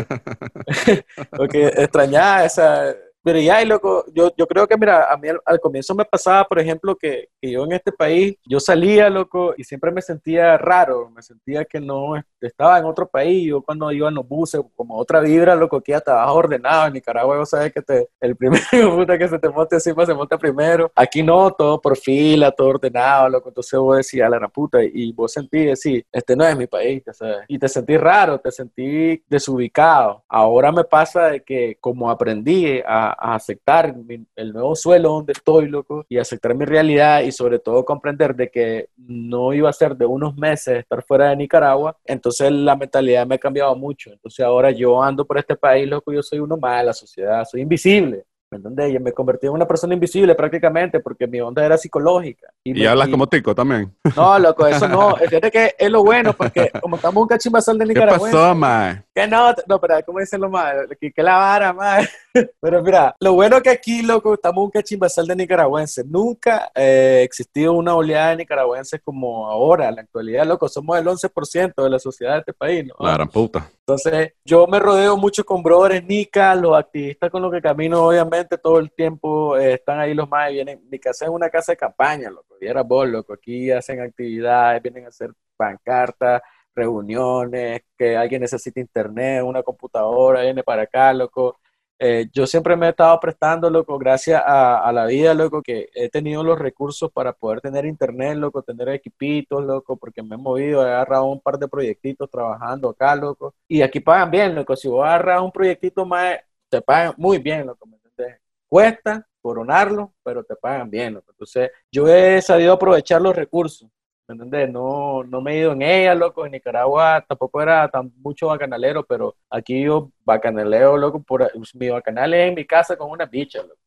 Porque extrañaba esa... Pero ya, y loco, yo, yo creo que, mira, a mí al, comienzo me pasaba, por ejemplo, que, que yo en este país, yo salía, loco, y siempre me sentía raro, me sentía que no estaba en otro país, yo cuando iba en los buses, como otra vibra, loco, que ya estaba ordenado, en Nicaragua, vos sabes que te, el primero puta que se te monte encima se monta primero, aquí no, todo por fila, todo ordenado, loco, entonces vos decías, a la puta, y vos sentís, decís, este no es mi país, sabes, y te sentí raro, te sentí desubicado, ahora me pasa de que como aprendí a a aceptar mi- el nuevo suelo donde estoy, loco, y aceptar mi realidad y sobre todo comprender de que no iba a ser de unos meses estar fuera de Nicaragua, entonces la mentalidad me ha cambiado mucho. Entonces ahora yo ando por este país, loco, yo soy uno más la sociedad, soy invisible. ¿Me entendés? Y me convertí en una persona invisible prácticamente porque mi onda era psicológica. Y, hablas como tico también. No, loco, eso no. Fíjate que es lo bueno porque como estamos un cachimbazal de Nicaragua. ¿Qué pasó, mae? Que no, no, pero ¿cómo dicen lo más? Que, que la vara, mae. Pero mira, lo bueno que aquí, loco, estamos un cachimbazal de nicaragüenses. Nunca eh, existido una oleada de nicaragüenses como ahora, en la actualidad, loco. Somos el 11% de la sociedad de este país, ¿no? La gran puta. Entonces, yo me rodeo mucho con brothers nica, los activistas con los que camino, obviamente, todo el tiempo eh, están ahí los más, vienen, mi casa es una casa de campaña, loco, y era vos, loco, aquí hacen actividades, vienen a hacer pancartas, reuniones, que alguien necesita internet, una computadora, viene para acá, loco. Eh, yo siempre me he estado prestando, loco, gracias a, a, la vida, loco, que he tenido los recursos para poder tener internet, loco, tener equipitos, loco, porque me he movido, he agarrado un par de proyectitos trabajando acá, loco. Y aquí pagan bien, loco. Si vos agarras un proyectito más, te pagan muy bien, loco, ¿me entiendes? Cuesta coronarlo, pero te pagan bien, loco. Entonces, yo he sabido aprovechar los recursos. ¿me? No, no me he ido en ella, loco. En Nicaragua tampoco era tan mucho bacanalero, pero aquí yo bacanaleo, loco. Por, mi bacanal es en mi casa con una bicha, loco.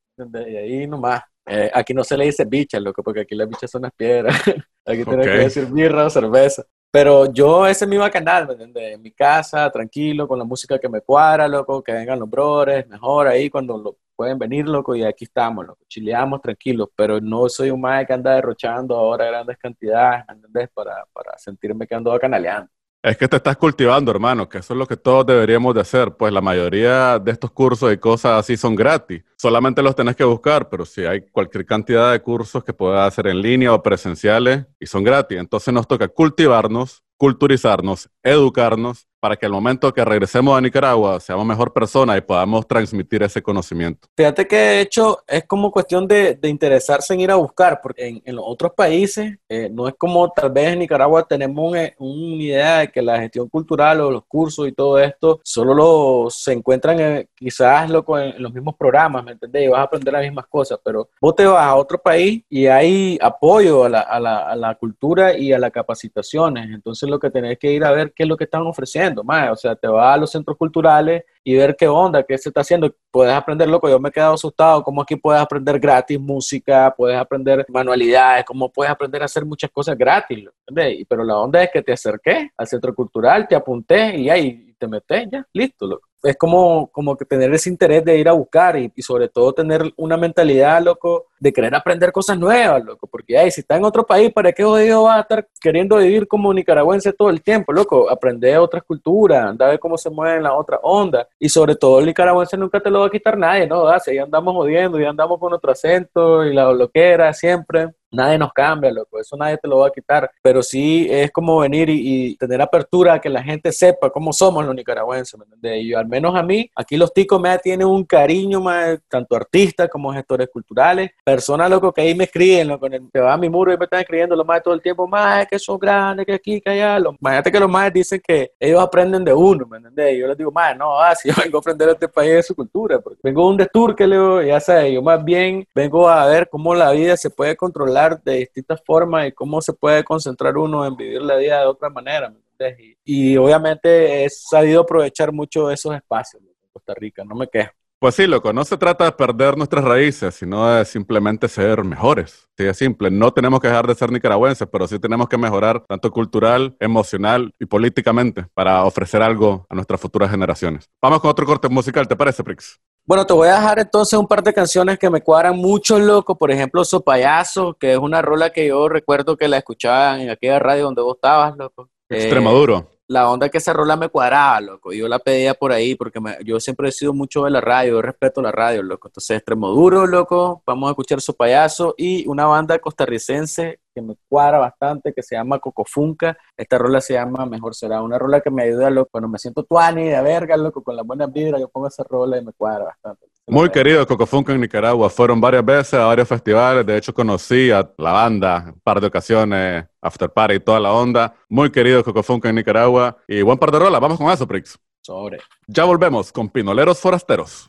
Y ahí nomás. Eh, aquí no se le dice bicha, loco, porque aquí las bichas son las piedras. aquí tiene que decir birra o cerveza. Pero yo, ese es mi bacanal, ¿me entiendes? En mi casa, tranquilo, con la música que me cuadra, loco, que vengan los brothers, mejor ahí cuando lo pueden venir, loco, y aquí estamos, loco, chileamos tranquilos, pero no soy un mae que anda derrochando ahora grandes cantidades, ¿entendés? Para, para sentirme que ando bacanaleando. Es que te estás cultivando, hermano, que eso es lo que todos deberíamos de hacer. Pues la mayoría de estos cursos y cosas así son gratis. Solamente los tenés que buscar, pero si hay cualquier cantidad de cursos que puedas hacer en línea o presenciales y son gratis, entonces nos toca cultivarnos, culturizarnos, educarnos para que al momento que regresemos a Nicaragua seamos mejor personas y podamos transmitir ese conocimiento. Fíjate que de hecho es como cuestión de, de interesarse en ir a buscar, porque en, en los otros países eh, no es como tal vez en Nicaragua tenemos una un idea de que la gestión cultural o los cursos y todo esto solo lo, se encuentran en, quizás en, en, los mismos programas, ¿me entendés? Y vas a aprender las mismas cosas, pero vos te vas a otro país y hay apoyo a la, a la, a la cultura y a las capacitaciones, entonces lo que tenés que ir a ver qué es lo que están ofreciendo más, o sea, te vas a los centros culturales y ver qué onda, qué se está haciendo, puedes aprender, loco, yo me he quedado asustado, cómo aquí puedes aprender gratis música, puedes aprender manualidades, cómo puedes aprender a hacer muchas cosas gratis, ¿entendés? Pero la onda es que te acerqué al centro cultural, te apunté y ahí te metes, ya, listo, es como, como que tener ese interés de ir a buscar y, y, sobre todo tener una mentalidad, loco, de querer aprender cosas nuevas, loco, porque ay, si está en otro país, ¿para qué jodido vas a estar queriendo vivir como nicaragüense todo el tiempo, loco? Aprender otras culturas, andar a ver cómo se mueven las otras ondas y sobre todo el nicaragüense nunca te lo va a quitar nadie, ¿no? Ah, si ahí andamos jodiendo y andamos con otro acento y la loquera siempre nadie nos cambia, loco, eso nadie te lo va a quitar, pero sí es como venir y, y tener apertura a que la gente sepa cómo somos los nicaragüenses, ¿me entiendes? Y al menos a mí, aquí los ticos me tienen un cariño, más tanto artistas como gestores culturales, personas, loco, que ahí me escriben, loco, que va a mi muro y me están escribiendo los más todo el tiempo, más que son grandes, que aquí, que allá, imagínate que los más dicen que ellos aprenden de uno, ¿me entiendes? Y yo les digo, más, no, ah, si yo vengo a aprender a este país de su cultura, porque vengo a un destur que le ya sabes, yo más bien vengo a ver cómo la vida se puede controlar de distintas formas y cómo se puede concentrar uno en vivir la vida de otra manera. Y, y, obviamente he sabido aprovechar mucho esos espacios en Costa Rica, no me quejo. Pues sí, loco, no se trata de perder nuestras raíces, sino de simplemente ser mejores. Sí, es simple. No tenemos que dejar de ser nicaragüenses, pero sí tenemos que mejorar tanto cultural, emocional y políticamente para ofrecer algo a nuestras futuras generaciones. Vamos con otro corte musical, ¿te parece, Prix? Bueno, te voy a dejar entonces un par de canciones que me cuadran mucho, loco. Por ejemplo, Sopayazo, que es una rola que yo recuerdo que la escuchaba en aquella radio donde vos estabas, loco. Extremaduro. Eh, la onda que esa rola me cuadraba, loco. Yo la pedía por ahí porque me, yo siempre he sido mucho de la radio, yo respeto la radio, loco. Entonces, Extremoduro, loco. Vamos a escuchar Sopayazo y una banda costarricense que me cuadra bastante, que se llama Cocofunca. Esta rola se llama Mejor Será. Una rola que me ayuda, loco. Cuando me siento tuani de verga, loco, con la buena vibra, yo pongo esa rola y me cuadra bastante. Muy querido Cocofunca en Nicaragua. Fueron varias veces a varios festivales. De hecho, conocí a la banda un par de ocasiones, After Party toda la onda. Muy querido Cocofunca en Nicaragua. Y buen par de rolas. Vamos con eso, Prix. Sobre. Ya volvemos con Pinoleros Forasteros.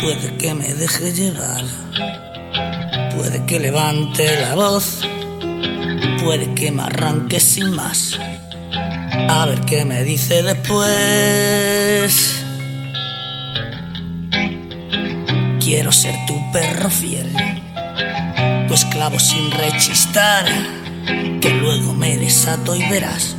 Puede que me deje llevar Puede que levante la voz, puede que me arranque sin más. A ver qué me dice después. Quiero ser tu perro fiel, tu esclavo sin rechistar, que luego me desato y verás.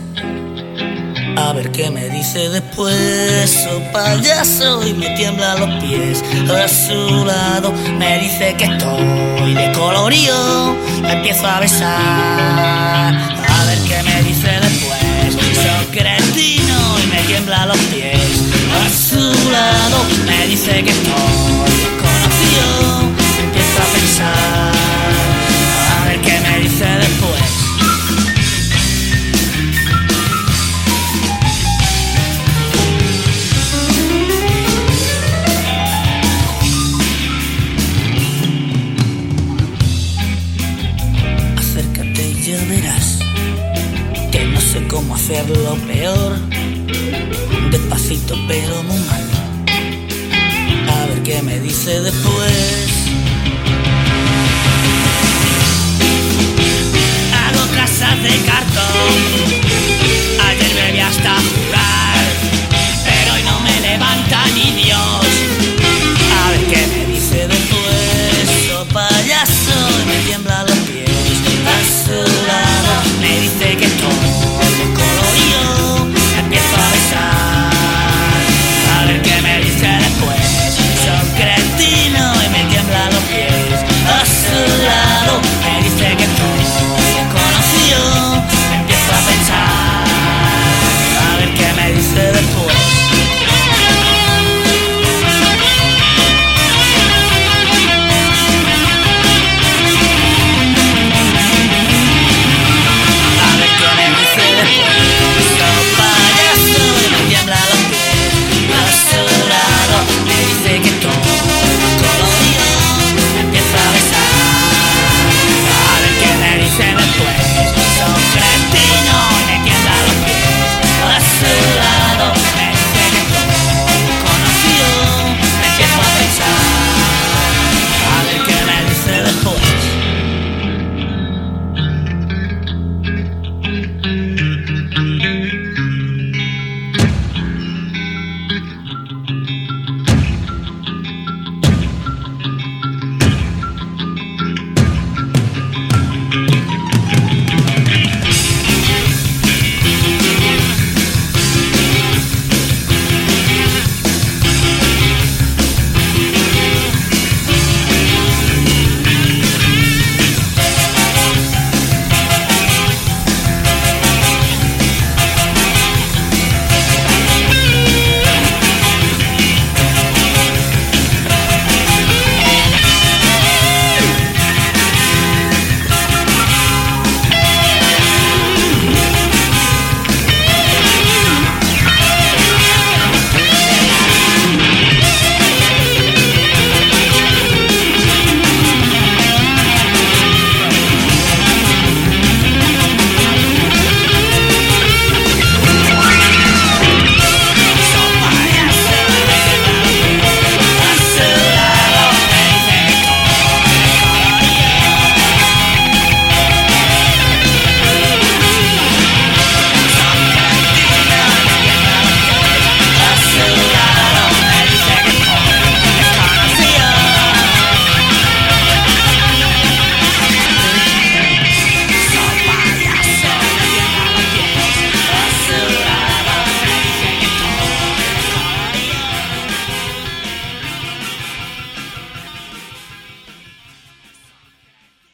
A ver qué me dice después, oh payaso, y me tiembla los pies. A su lado me dice que estoy de colorío, me empiezo a besar. A ver qué me dice después, soy cretino y me tiembla los pies. A su lado me dice que estoy desconocido, me empiezo a pensar. A ver qué me dice después. Cómo hacerlo peor. Despacito pero muy mal. A ver qué me dice después. Hago casas de cartón.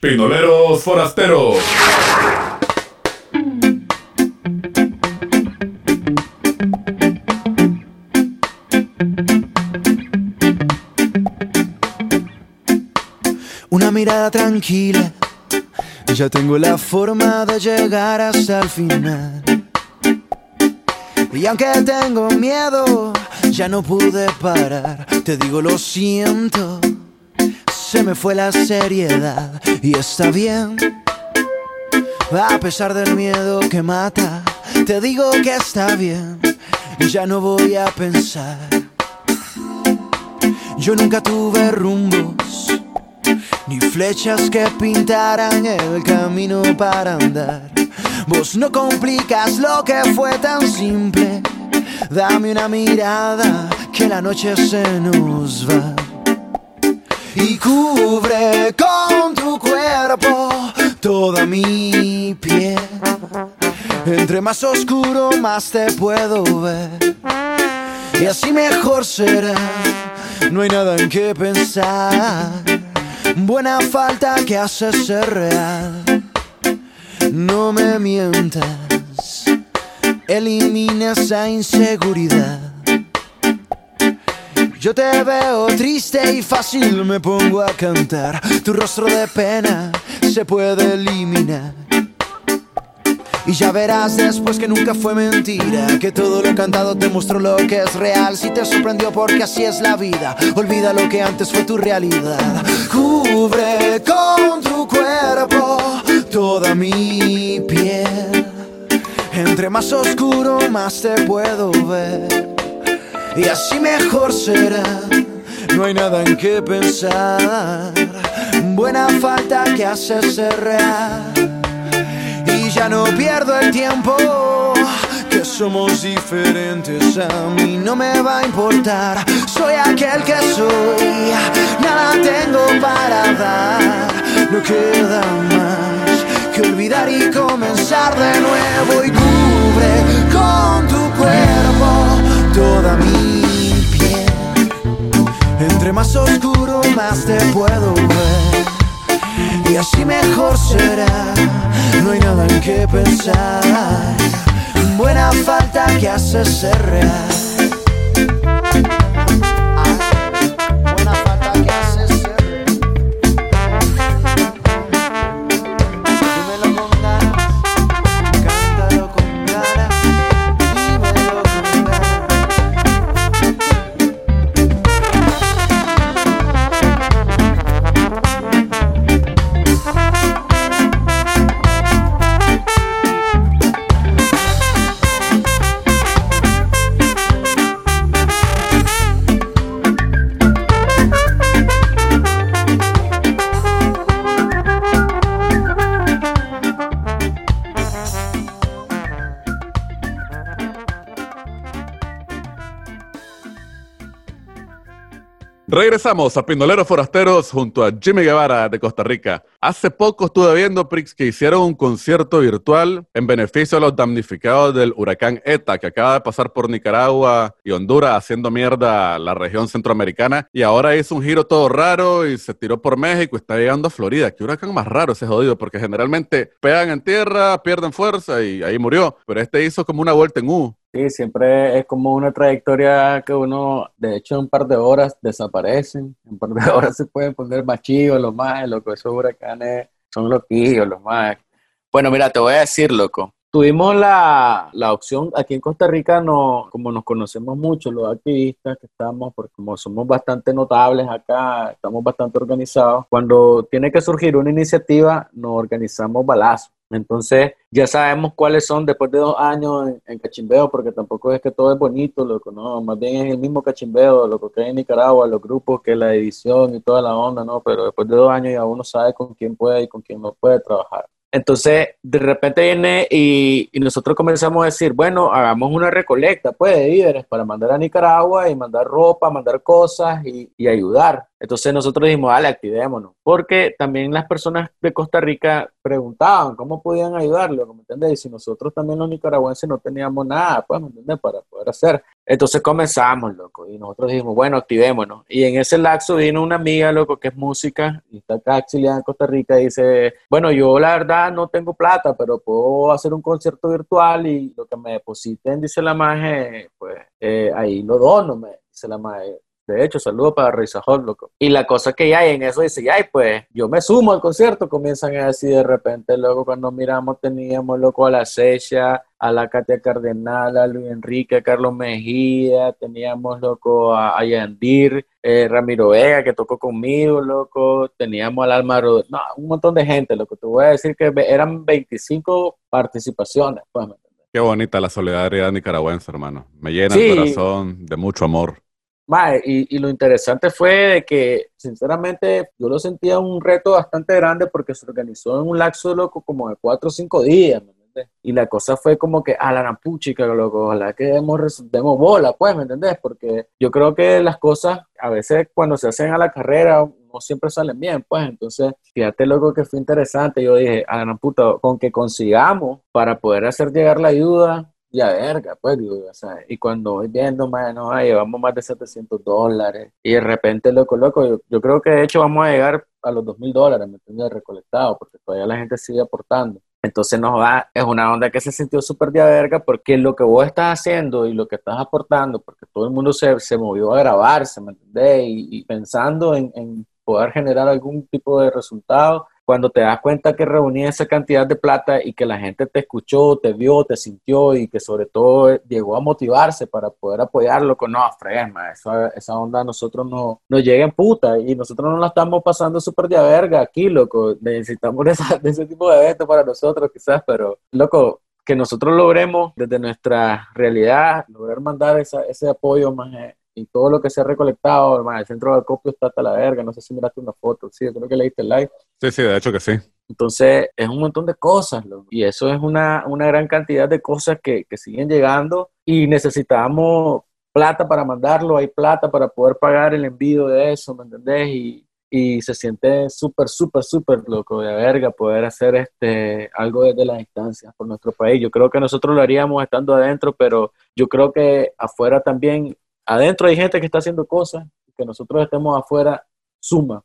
Pinoleros forasteros. Una mirada tranquila, ya tengo la forma de llegar hasta el final. Y aunque tengo miedo, ya no pude parar. Te digo lo siento, se me fue la seriedad y está bien. A pesar del miedo que mata, te digo que está bien. Ya no voy a pensar. Yo nunca tuve rumbos ni flechas que pintaran el camino para andar. Vos no complicas lo que fue tan simple. Dame una mirada que la noche se nos va. Y cubre con tu cuerpo toda mi piel. Entre más oscuro, más te puedo ver. Y así mejor será. No hay nada en qué pensar. Buena falta que hace ser real. No me mientas. Elimina esa inseguridad. Yo te veo triste y fácil me pongo a cantar. Tu rostro de pena se puede eliminar. Y ya verás después que nunca fue mentira, que todo lo cantado te mostró lo que es real. Si te sorprendió porque así es la vida, olvida lo que antes fue tu realidad. Cubre con tu cuerpo toda mi piel. Entre más oscuro, más te puedo ver. Y así mejor será, no hay nada en qué pensar. Buena falta que hace ser real y ya no pierdo el tiempo. Que somos diferentes, a mí no me va a importar. Soy aquel que soy, nada tengo para dar. No queda más que olvidar y comenzar de nuevo. Y cubre con tu cuerpo toda mi más oscuro, más te puedo ver y así mejor será. No hay nada en qué pensar. Buena falta que hace ser real. Regresamos a Pindoleros Forasteros junto a Jimmy Guevara de Costa Rica. Hace poco estuve viendo, Prix, que hicieron un concierto virtual en beneficio a los damnificados del huracán ETA, que acaba de pasar por Nicaragua y Honduras haciendo mierda a la región centroamericana. Y ahora hizo un giro todo raro y se tiró por México y está llegando a Florida. Qué huracán más raro ese jodido, porque generalmente pegan en tierra, pierden fuerza y ahí murió. Pero este hizo como una vuelta en U. Sí, siempre es como una trayectoria que uno, de hecho, en un par de horas desaparecen, en un par de horas se pueden poner más chivos, los más, lo que esos huracanes son loquillos, los más. Bueno, mira, te voy a decir, loco. Tuvimos la, la opción, aquí en Costa Rica, no, como nos conocemos mucho, los activistas que estamos, porque como somos bastante notables acá, estamos bastante organizados, cuando tiene que surgir una iniciativa, nos organizamos balazos. Entonces, ya sabemos cuáles son después de dos años en, cachimbeo, porque tampoco es que todo es bonito, loco, no, más bien es el mismo cachimbeo, lo que hay en Nicaragua, los grupos, que la edición y toda la onda, ¿no? Pero después de dos años ya uno sabe con quién puede y con quién no puede trabajar. Entonces, de repente viene y, nosotros comenzamos a decir, bueno, hagamos una recolecta, pues, de víveres para mandar a Nicaragua y mandar ropa, mandar cosas y, y ayudar. Entonces nosotros dijimos, dale, activémonos. Porque también las personas de Costa Rica preguntaban cómo podían ayudarlo, ¿me entiendes? Y si nosotros también los nicaragüenses no teníamos nada, pues, ¿me entiendes? Para poder hacer. Entonces comenzamos, loco, y nosotros dijimos, bueno, activémonos. Y en ese lapso vino una amiga, loco, que es música, y está acá exiliada en Costa Rica, y dice, bueno, yo la verdad no tengo plata, pero puedo hacer un concierto virtual y lo que me depositen, dice la maje, pues eh, ahí lo dono, me dice la maje. De hecho, saludo para Rizajón, loco. Y la cosa que ya hay en eso dice, ay, pues yo me sumo al concierto. Comienzan a decir de repente, luego cuando miramos teníamos, loco, a la Secha, a la Katia Cardenal, a Luis Enrique, a Carlos Mejía, teníamos, loco, a, a Yandir, eh, Ramiro Vega, que tocó conmigo, loco, teníamos al Almaro, no, un montón de gente, loco. Te voy a decir que eran 25 participaciones, pues, ¿me Qué bonita la solidaridad nicaragüense, hermano. Me llena sí. el corazón de mucho amor. Mae, y, lo interesante fue de que, sinceramente, yo lo sentía un reto bastante grande porque se organizó en un lapso loco como de cuatro o cinco días, ¿me entiendes? Y la cosa fue como que a la rampuchica, loco, ojalá que demos, demos bola, pues, ¿me entendés? Porque yo creo que las cosas, a veces cuando se hacen a la carrera, no siempre salen bien, pues, entonces, fíjate, loco, que fue interesante. Yo dije, a la gran puta, con que consigamos para poder hacer llegar la ayuda, ya verga, pues, y cuando voy viendo, más, no, llevamos más de 700 dólares, y de repente, loco, loco, yo, yo creo que de hecho vamos a llegar a los 2 mil dólares, ¿me entiendes? Recolectado, porque todavía la gente sigue aportando. Entonces nos va, es una onda que se sintió súper de verga porque lo que vos estás haciendo y lo que estás aportando, porque todo el mundo se, se movió a grabarse, ¿me entendés? Y, y pensando en, en poder generar algún tipo de resultado, cuando te das cuenta que reuní esa cantidad de plata y que la gente te escuchó, te vio, te sintió y que sobre todo llegó a motivarse para poder apoyarlo con no, fresma, esa, esa onda a nosotros no, nos llega en puta y nosotros no la estamos pasando súper de a verga aquí, loco. Necesitamos de, ese tipo de eventos para nosotros quizás, pero loco, que nosotros logremos desde nuestra realidad, lograr mandar esa, ese apoyo más eh, y todo lo que se ha recolectado, más el centro de acopio está hasta la verga, no sé si miraste una foto, sí, yo creo que leíste el live. Sí, sí, de hecho que sí. Entonces, es un montón de cosas, loco. y eso es una, una gran cantidad de cosas que, que siguen llegando y necesitamos plata para mandarlo, hay plata para poder pagar el envío de eso, ¿me entendés? Y, y se siente súper, súper, súper loco de verga poder hacer este, algo desde la distancia por nuestro país. Yo creo que nosotros lo haríamos estando adentro, pero yo creo que afuera también, adentro hay gente que está haciendo cosas, que nosotros estemos afuera suma,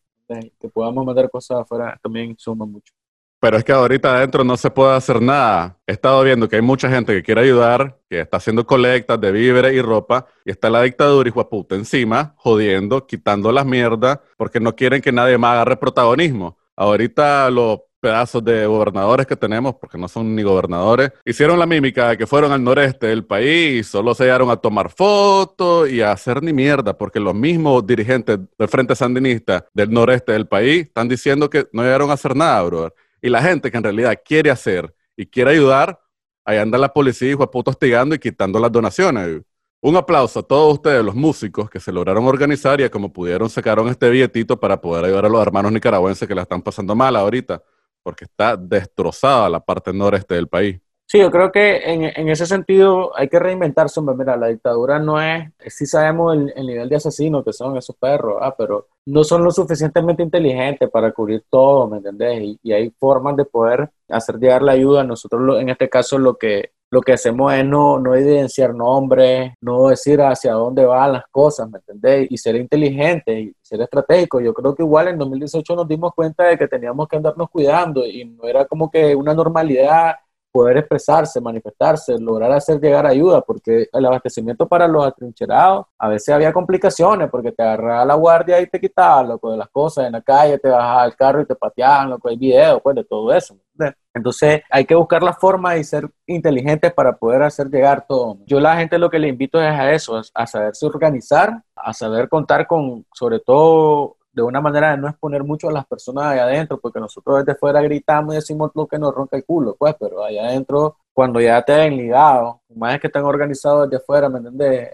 que podamos mandar cosas afuera también suma mucho. Pero es que ahorita adentro no se puede hacer nada. He estado viendo que hay mucha gente que quiere ayudar, que está haciendo colectas de víveres y ropa, y está la dictadura, de puta, encima, jodiendo, quitando las mierdas, porque no quieren que nadie más agarre protagonismo. Ahorita los pedazos de gobernadores que tenemos, porque no son ni gobernadores, hicieron la mímica de que fueron al noreste del país y solo se llegaron a tomar fotos y a hacer ni mierda, porque los mismos dirigentes del Frente Sandinista del noreste del país están diciendo que no llegaron a hacer nada, brother. Y la gente que en realidad quiere hacer y quiere ayudar, ahí anda la policía, de puta, hostigando y quitando las donaciones. Un aplauso a todos ustedes, los músicos, que se lograron organizar y a como pudieron sacaron este billetito para poder ayudar a los hermanos nicaragüenses que la están pasando mal ahorita, porque está destrozada la parte noreste del país. Sí, yo creo que en, en ese sentido hay que reinventarse, hombre. Mira, la dictadura no es, sí sabemos el, el nivel de asesinos que son esos perros, ah, pero no son lo suficientemente inteligentes para cubrir todo, ¿me entendés? Y, y hay formas de poder hacer llegar la ayuda. Nosotros, en este caso, lo que, lo que hacemos es no, no evidenciar nombres, no decir hacia dónde van las cosas, ¿me entendés? Y ser inteligente y ser estratégico. Yo creo que igual en 2018 nos dimos cuenta de que teníamos que andarnos cuidando y no era como que una normalidad poder expresarse, manifestarse, lograr hacer llegar ayuda, porque el abastecimiento para los atrincherados a veces había complicaciones, porque te agarraba la guardia y te quitaban loco, de las cosas en la calle, te bajaba al carro y te pateaban, loco, hay videos pues, de todo eso. ¿me? Entonces hay que buscar la forma y ser inteligentes para poder hacer llegar todo. Yo la gente lo que le invito es a eso, es a saberse organizar, a saber contar con, sobre todo de una manera de no exponer mucho a las personas ahí adentro, porque nosotros desde fuera gritamos y decimos lo que nos ronca el culo, pues, pero allá adentro, cuando ya te ven ligado, más que están organizados desde fuera, ¿me entiendes?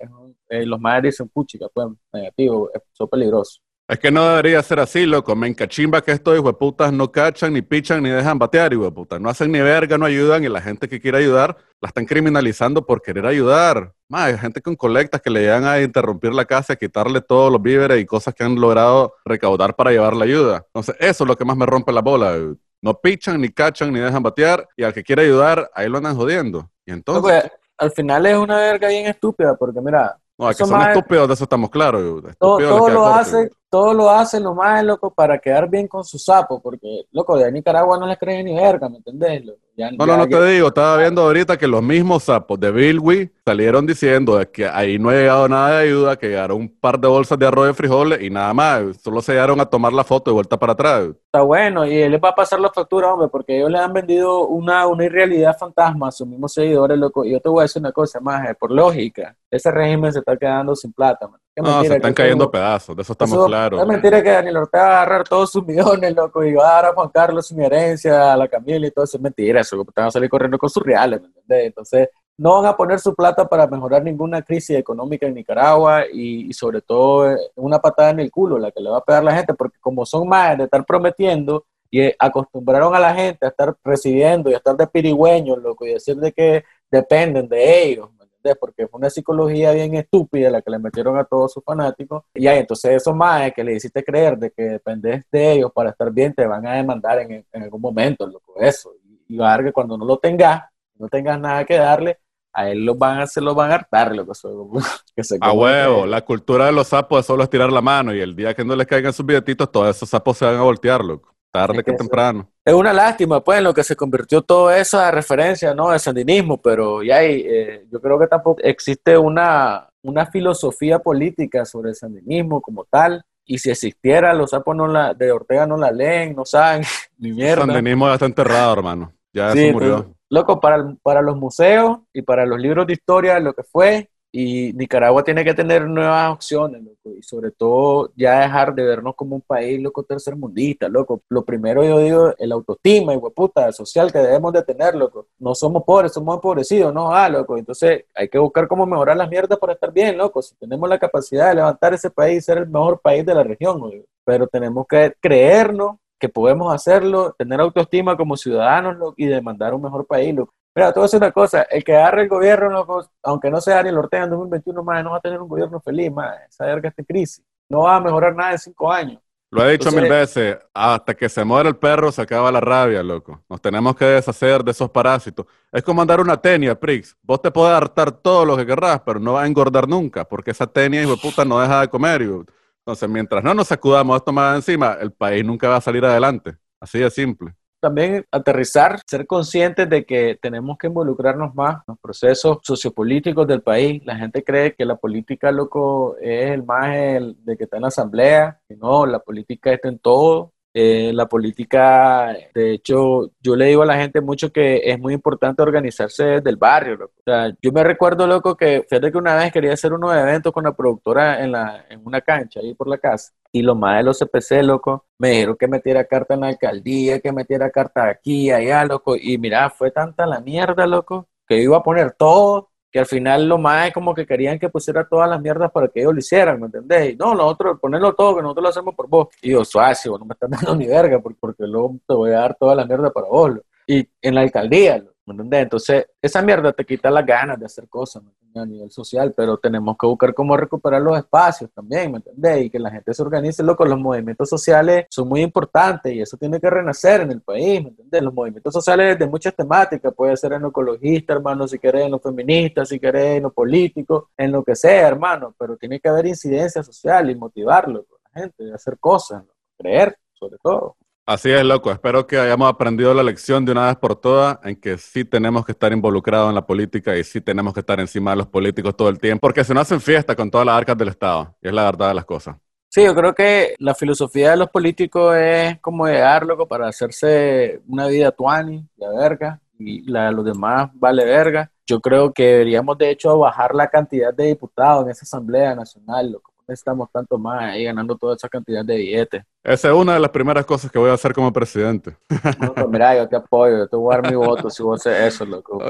Eh, los más dicen, puchica, pues, negativo, eso es peligroso. Es que no debería ser así, loco. Me encachimba que estos hijueputas no cachan, ni pichan, ni dejan batear, hijueputas. No hacen ni verga, no ayudan, y la gente que quiere ayudar la están criminalizando por querer ayudar. Más, hay gente con colectas que le llegan a interrumpir la casa, a quitarle todos los víveres y cosas que han logrado recaudar para llevar la ayuda. Entonces, eso es lo que más me rompe la bola. dude. No pichan, ni cachan, ni dejan batear, y al que quiere ayudar, ahí lo andan jodiendo. Y entonces, pues, al final es una verga bien estúpida, porque mira, no, que eso son más- estúpidos, de eso estamos claros. todo, lo corto, hace, dude. Todo lo hace lo más loco para quedar bien con su sapo, porque loco, de Nicaragua no les creen ni verga, ¿me entendés? Ya- No, ya- no, no ya- te digo, estaba viendo ahorita que los mismos sapos de Bilwi salieron diciendo de que ahí no ha llegado nada de ayuda, que llegaron un par de bolsas de arroz y frijoles y nada más, solo se llegaron a tomar la foto de vuelta para atrás. Está bueno, y él les va a pasar la factura, hombre, porque ellos le han vendido una, una irrealidad fantasma a sus mismos seguidores, loco. Y yo te voy a decir una cosa más, por lógica, ese régimen se está quedando sin plata, man. No, se están cayendo pedazos, de eso estamos eso- claros. Es mentira que Daniel Ortega va a agarrar todos sus millones, loco, y va a dar a Juan Carlos sin herencia, a la Camila y todo eso. Es mentira, eso, te van a salir corriendo con sus reales, ¿me entiendes? Entonces, no van a poner su plata para mejorar ninguna crisis económica en Nicaragua y, sobre todo eh, una patada en el culo la que le va a pegar la gente, porque como son más de estar prometiendo y eh, acostumbraron a la gente a estar recibiendo y a estar de pirigüeños, loco, y decir de que dependen de ellos, ¿me entendés? Porque fue una psicología bien estúpida la que le metieron a todos sus fanáticos. Y ahí, entonces esos más que le hiciste creer de que dependes de ellos para estar bien, te van a demandar en, en algún momento, loco, eso. Y, va a ver que cuando no lo tengas, no tengas nada que darle, a él lo van a, se lo van a hartar, loco. Que se a huevo, la cultura de los sapos es solo estirar la mano y el día que no les caigan sus billetitos, todos esos sapos se van a voltear, loco. Tarde que, temprano. Es una lástima, pues, en lo que se convirtió todo eso a referencia, ¿no? De sandinismo, pero ya hay, eh, yo creo que tampoco existe una, una filosofía política sobre el sandinismo como tal. Y si existiera, los sapos no la, de Ortega no la leen, no saben, ni mierda. El sandinismo ya está enterrado, hermano. Ya eso murió. loco, para, para los museos y para los libros de historia, lo que fue, y Nicaragua tiene que tener nuevas opciones, loco, y sobre todo ya dejar de vernos como un país, loco, tercermundista, loco. Lo primero yo digo, el autoestima, y puta, social que debemos de tener, loco. No somos pobres, somos empobrecidos, no, ah, loco. Entonces hay que buscar cómo mejorar las mierdas para estar bien, loco. Si tenemos la capacidad de levantar ese país y ser el mejor país de la región, pero tenemos que creernos que podemos hacerlo, tener autoestima como ciudadanos y demandar un mejor país, loco. Mira, te voy a decir una cosa, el que agarre el gobierno, aunque no sea Ariel Ortega en 2021, más, no va a tener un gobierno feliz, más, verga está en crisis. No va a mejorar nada en cinco años. Lo he dicho mil veces, hasta que se muera el perro se acaba la rabia, loco. Nos tenemos que deshacer de esos parásitos. Es como andar una tenia, Prix. Vos te podés hartar todo lo que querrás, pero no va a engordar nunca, porque esa tenia, hijo de puta, no deja de comer. Entonces, mientras no nos sacudamos esto más encima, el país nunca va a salir adelante. Así de simple también aterrizar, ser conscientes de que tenemos que involucrarnos más en los procesos sociopolíticos del país. La gente cree que la política, loco, es el más de que está en la asamblea, no, la política está en todo. Eh, la política, de hecho, yo le digo a la gente mucho que es muy importante organizarse desde el barrio. Loco. O sea, yo me recuerdo, loco, que fíjate que una vez quería hacer unos eventos con la productora en, la, en una cancha ahí por la casa. Y lo más de los CPC, loco, me dijeron que metiera carta en la alcaldía, que metiera carta aquí, allá, loco. Y mira, fue tanta la mierda, loco, que iba a poner todo que al final lo más es como que querían que pusiera todas las mierdas para que ellos lo hicieran, ¿me entendés? Y no, nosotros, ponerlo todo, que nosotros lo hacemos por vos. Y yo, suave, no me están dando ni verga, porque, porque luego te voy a dar todas las mierdas para vos. Y en la alcaldía, ¿me entendés? Entonces, esa mierda te quita las ganas de hacer cosas, ¿me a nivel social, pero tenemos que buscar cómo recuperar los espacios también, ¿me entendés? Y que la gente se organice, loco, los movimientos sociales son muy importantes y eso tiene que renacer en el país, ¿me entendés? Los movimientos sociales de muchas temáticas, puede ser en lo ecologista, hermano, si querés, en lo feminista, si querés, en lo político, en lo que sea, hermano, pero tiene que haber incidencia social y motivarlo a la gente, hacer cosas, creer, sobre todo. Así es, loco. Espero que hayamos aprendido la lección de una vez por todas en que sí tenemos que estar involucrados en la política y sí tenemos que estar encima de los políticos todo el tiempo, porque se nos hacen fiesta con todas las arcas del Estado. Y es la verdad de las cosas. Sí, yo creo que la filosofía de los políticos es como llegar, loco, para hacerse una vida tuani, de verga, y la de los demás vale verga. Yo creo que deberíamos, de hecho, bajar la cantidad de diputados en esa Asamblea Nacional, loco necesitamos tanto más ahí ganando toda esa cantidad de billetes. Esa es una de las primeras cosas que voy a hacer como presidente. No, pues mira, yo te apoyo, yo te voy a dar mi voto si vos haces eso, loco.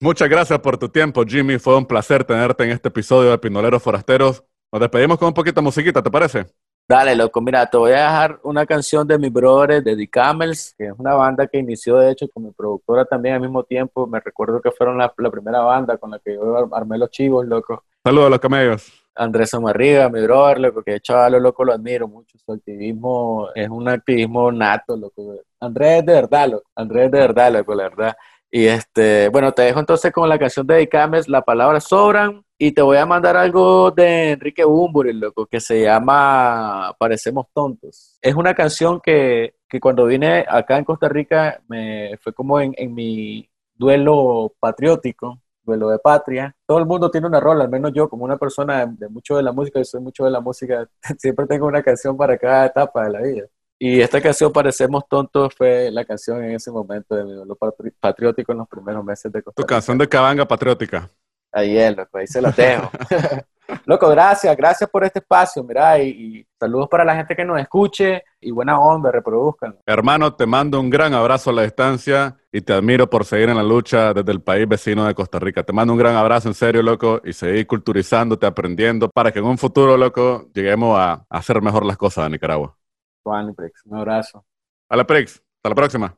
Muchas gracias por tu tiempo, Jimmy. Fue un placer tenerte en este episodio de Pinoleros Forasteros. Nos despedimos con un poquito de musiquita, ¿te parece? Dale, loco, mira, te voy a dejar una canción de mi brother, de The Camels, que es una banda que inició, de hecho, con mi productora también al mismo tiempo. Me recuerdo que fueron la, la primera banda con la que yo armé los chivos, loco. Saludos a los camellos. Andrés Amarriga, mi brother, loco, que chaval, loco, lo admiro mucho. Su activismo es un activismo nato, loco. Andrés de verdad, loco. Andrés de verdad, loco, la verdad. Y este, bueno, te dejo entonces con la canción de Icames, La Palabra Sobran, y te voy a mandar algo de Enrique Bumburi, loco, que se llama Parecemos Tontos. Es una canción que, que cuando vine acá en Costa Rica me fue como en, en mi duelo patriótico, duelo de patria. Todo el mundo tiene una rola, al menos yo como una persona de, mucho de la música, yo soy mucho de la música, siempre tengo una canción para cada etapa de la vida. Y esta canción, Parecemos Tontos, fue la canción en ese momento de mi duelo patriótico en los primeros meses de Costa Tu canción de cabanga patriótica. Ahí es, loco, ahí se la dejo. Loco, gracias, gracias por este espacio, mira, y, y, saludos para la gente que nos escuche y buena onda, reproduzcan. Hermano, te mando un gran abrazo a la distancia y te admiro por seguir en la lucha desde el país vecino de Costa Rica. Te mando un gran abrazo, en serio, loco, y seguir culturizándote, aprendiendo, para que en un futuro, loco, lleguemos a, hacer mejor las cosas en Nicaragua. Juan, Prix, un abrazo. A la Prix, hasta la próxima.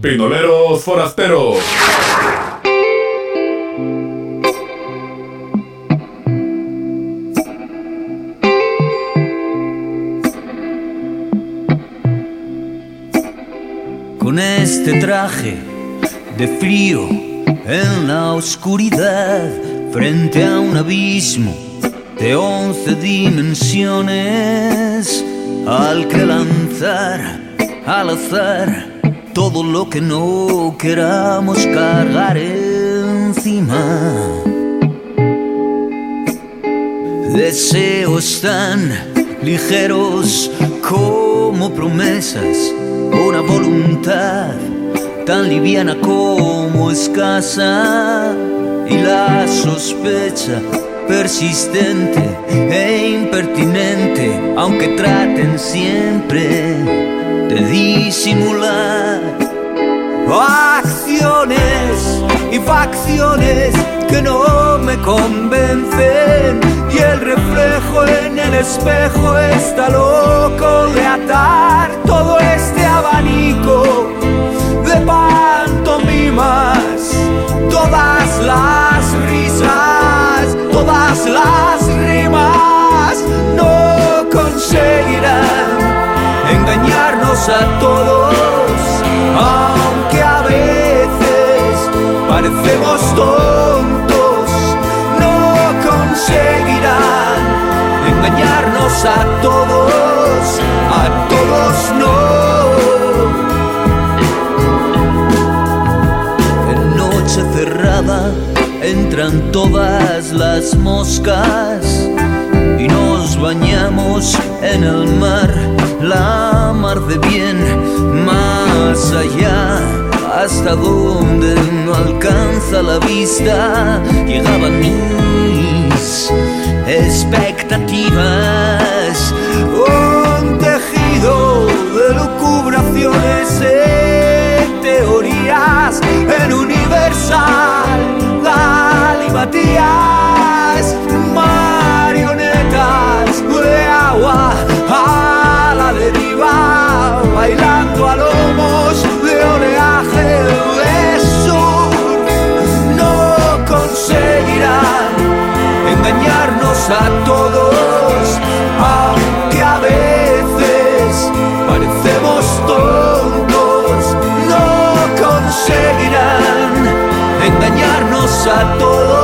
Pinoleros forasteros. Con este traje de frío en la oscuridad, frente a un abismo de once dimensiones, al que lanzar al azar todo lo que no queramos cargar encima. Deseos tan ligeros como promesas, una voluntad tan liviana como escasa y la sospecha persistente e impertinente, aunque traten siempre de disimular. Acciones y facciones que no me convencen y el reflejo en el espejo está loco de atar todo este abanico de pantomimas, todas las risas, todas las rimas no conseguirán a todos, aunque a veces parecemos tontos, no conseguirán engañarnos a todos, a todos no. En noche cerrada entran todas las moscas bañamos en el mar, la mar de bien, más allá, hasta donde no alcanza la vista, llegaban mis expectativas, un tejido de lucubraciones en teorías, en universal, galimatías, a todos, aunque a veces parecemos tontos, no conseguirán engañarnos a todos,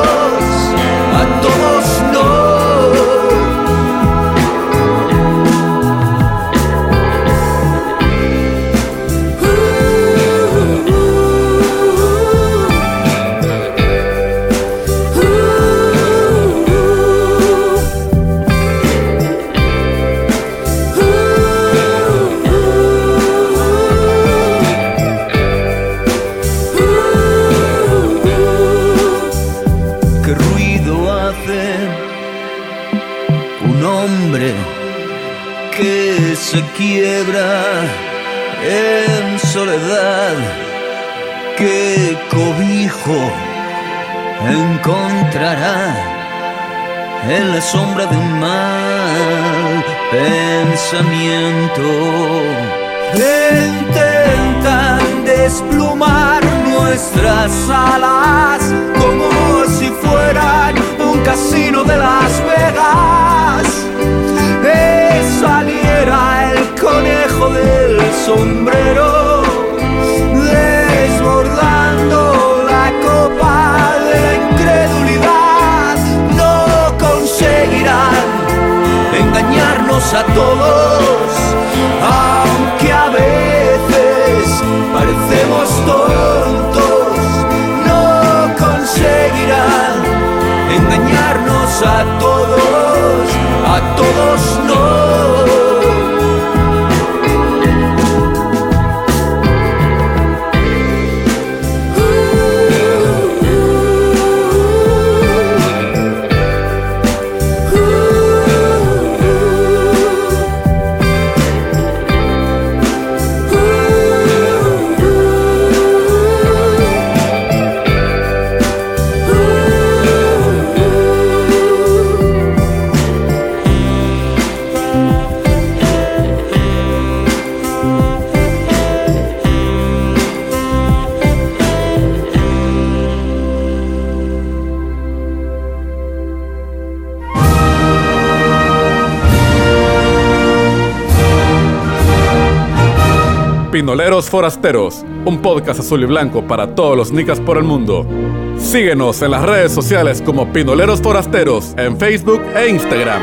soledad? ¿Qué cobijo encontrará en la sombra de un mal pensamiento? Intentan desplumar nuestras alas como si fueran un casino de Las Vegas. Eh, saliera el conejo del sombrero, copa de la incredulidad. No conseguirán engañarnos a todos, aunque a veces parecemos tontos, no conseguirán engañarnos a todos, a todos Pinoleros Forasteros, un podcast azul y blanco para todos los nicas por el mundo. Síguenos en las redes sociales como Pinoleros Forasteros en Facebook e Instagram.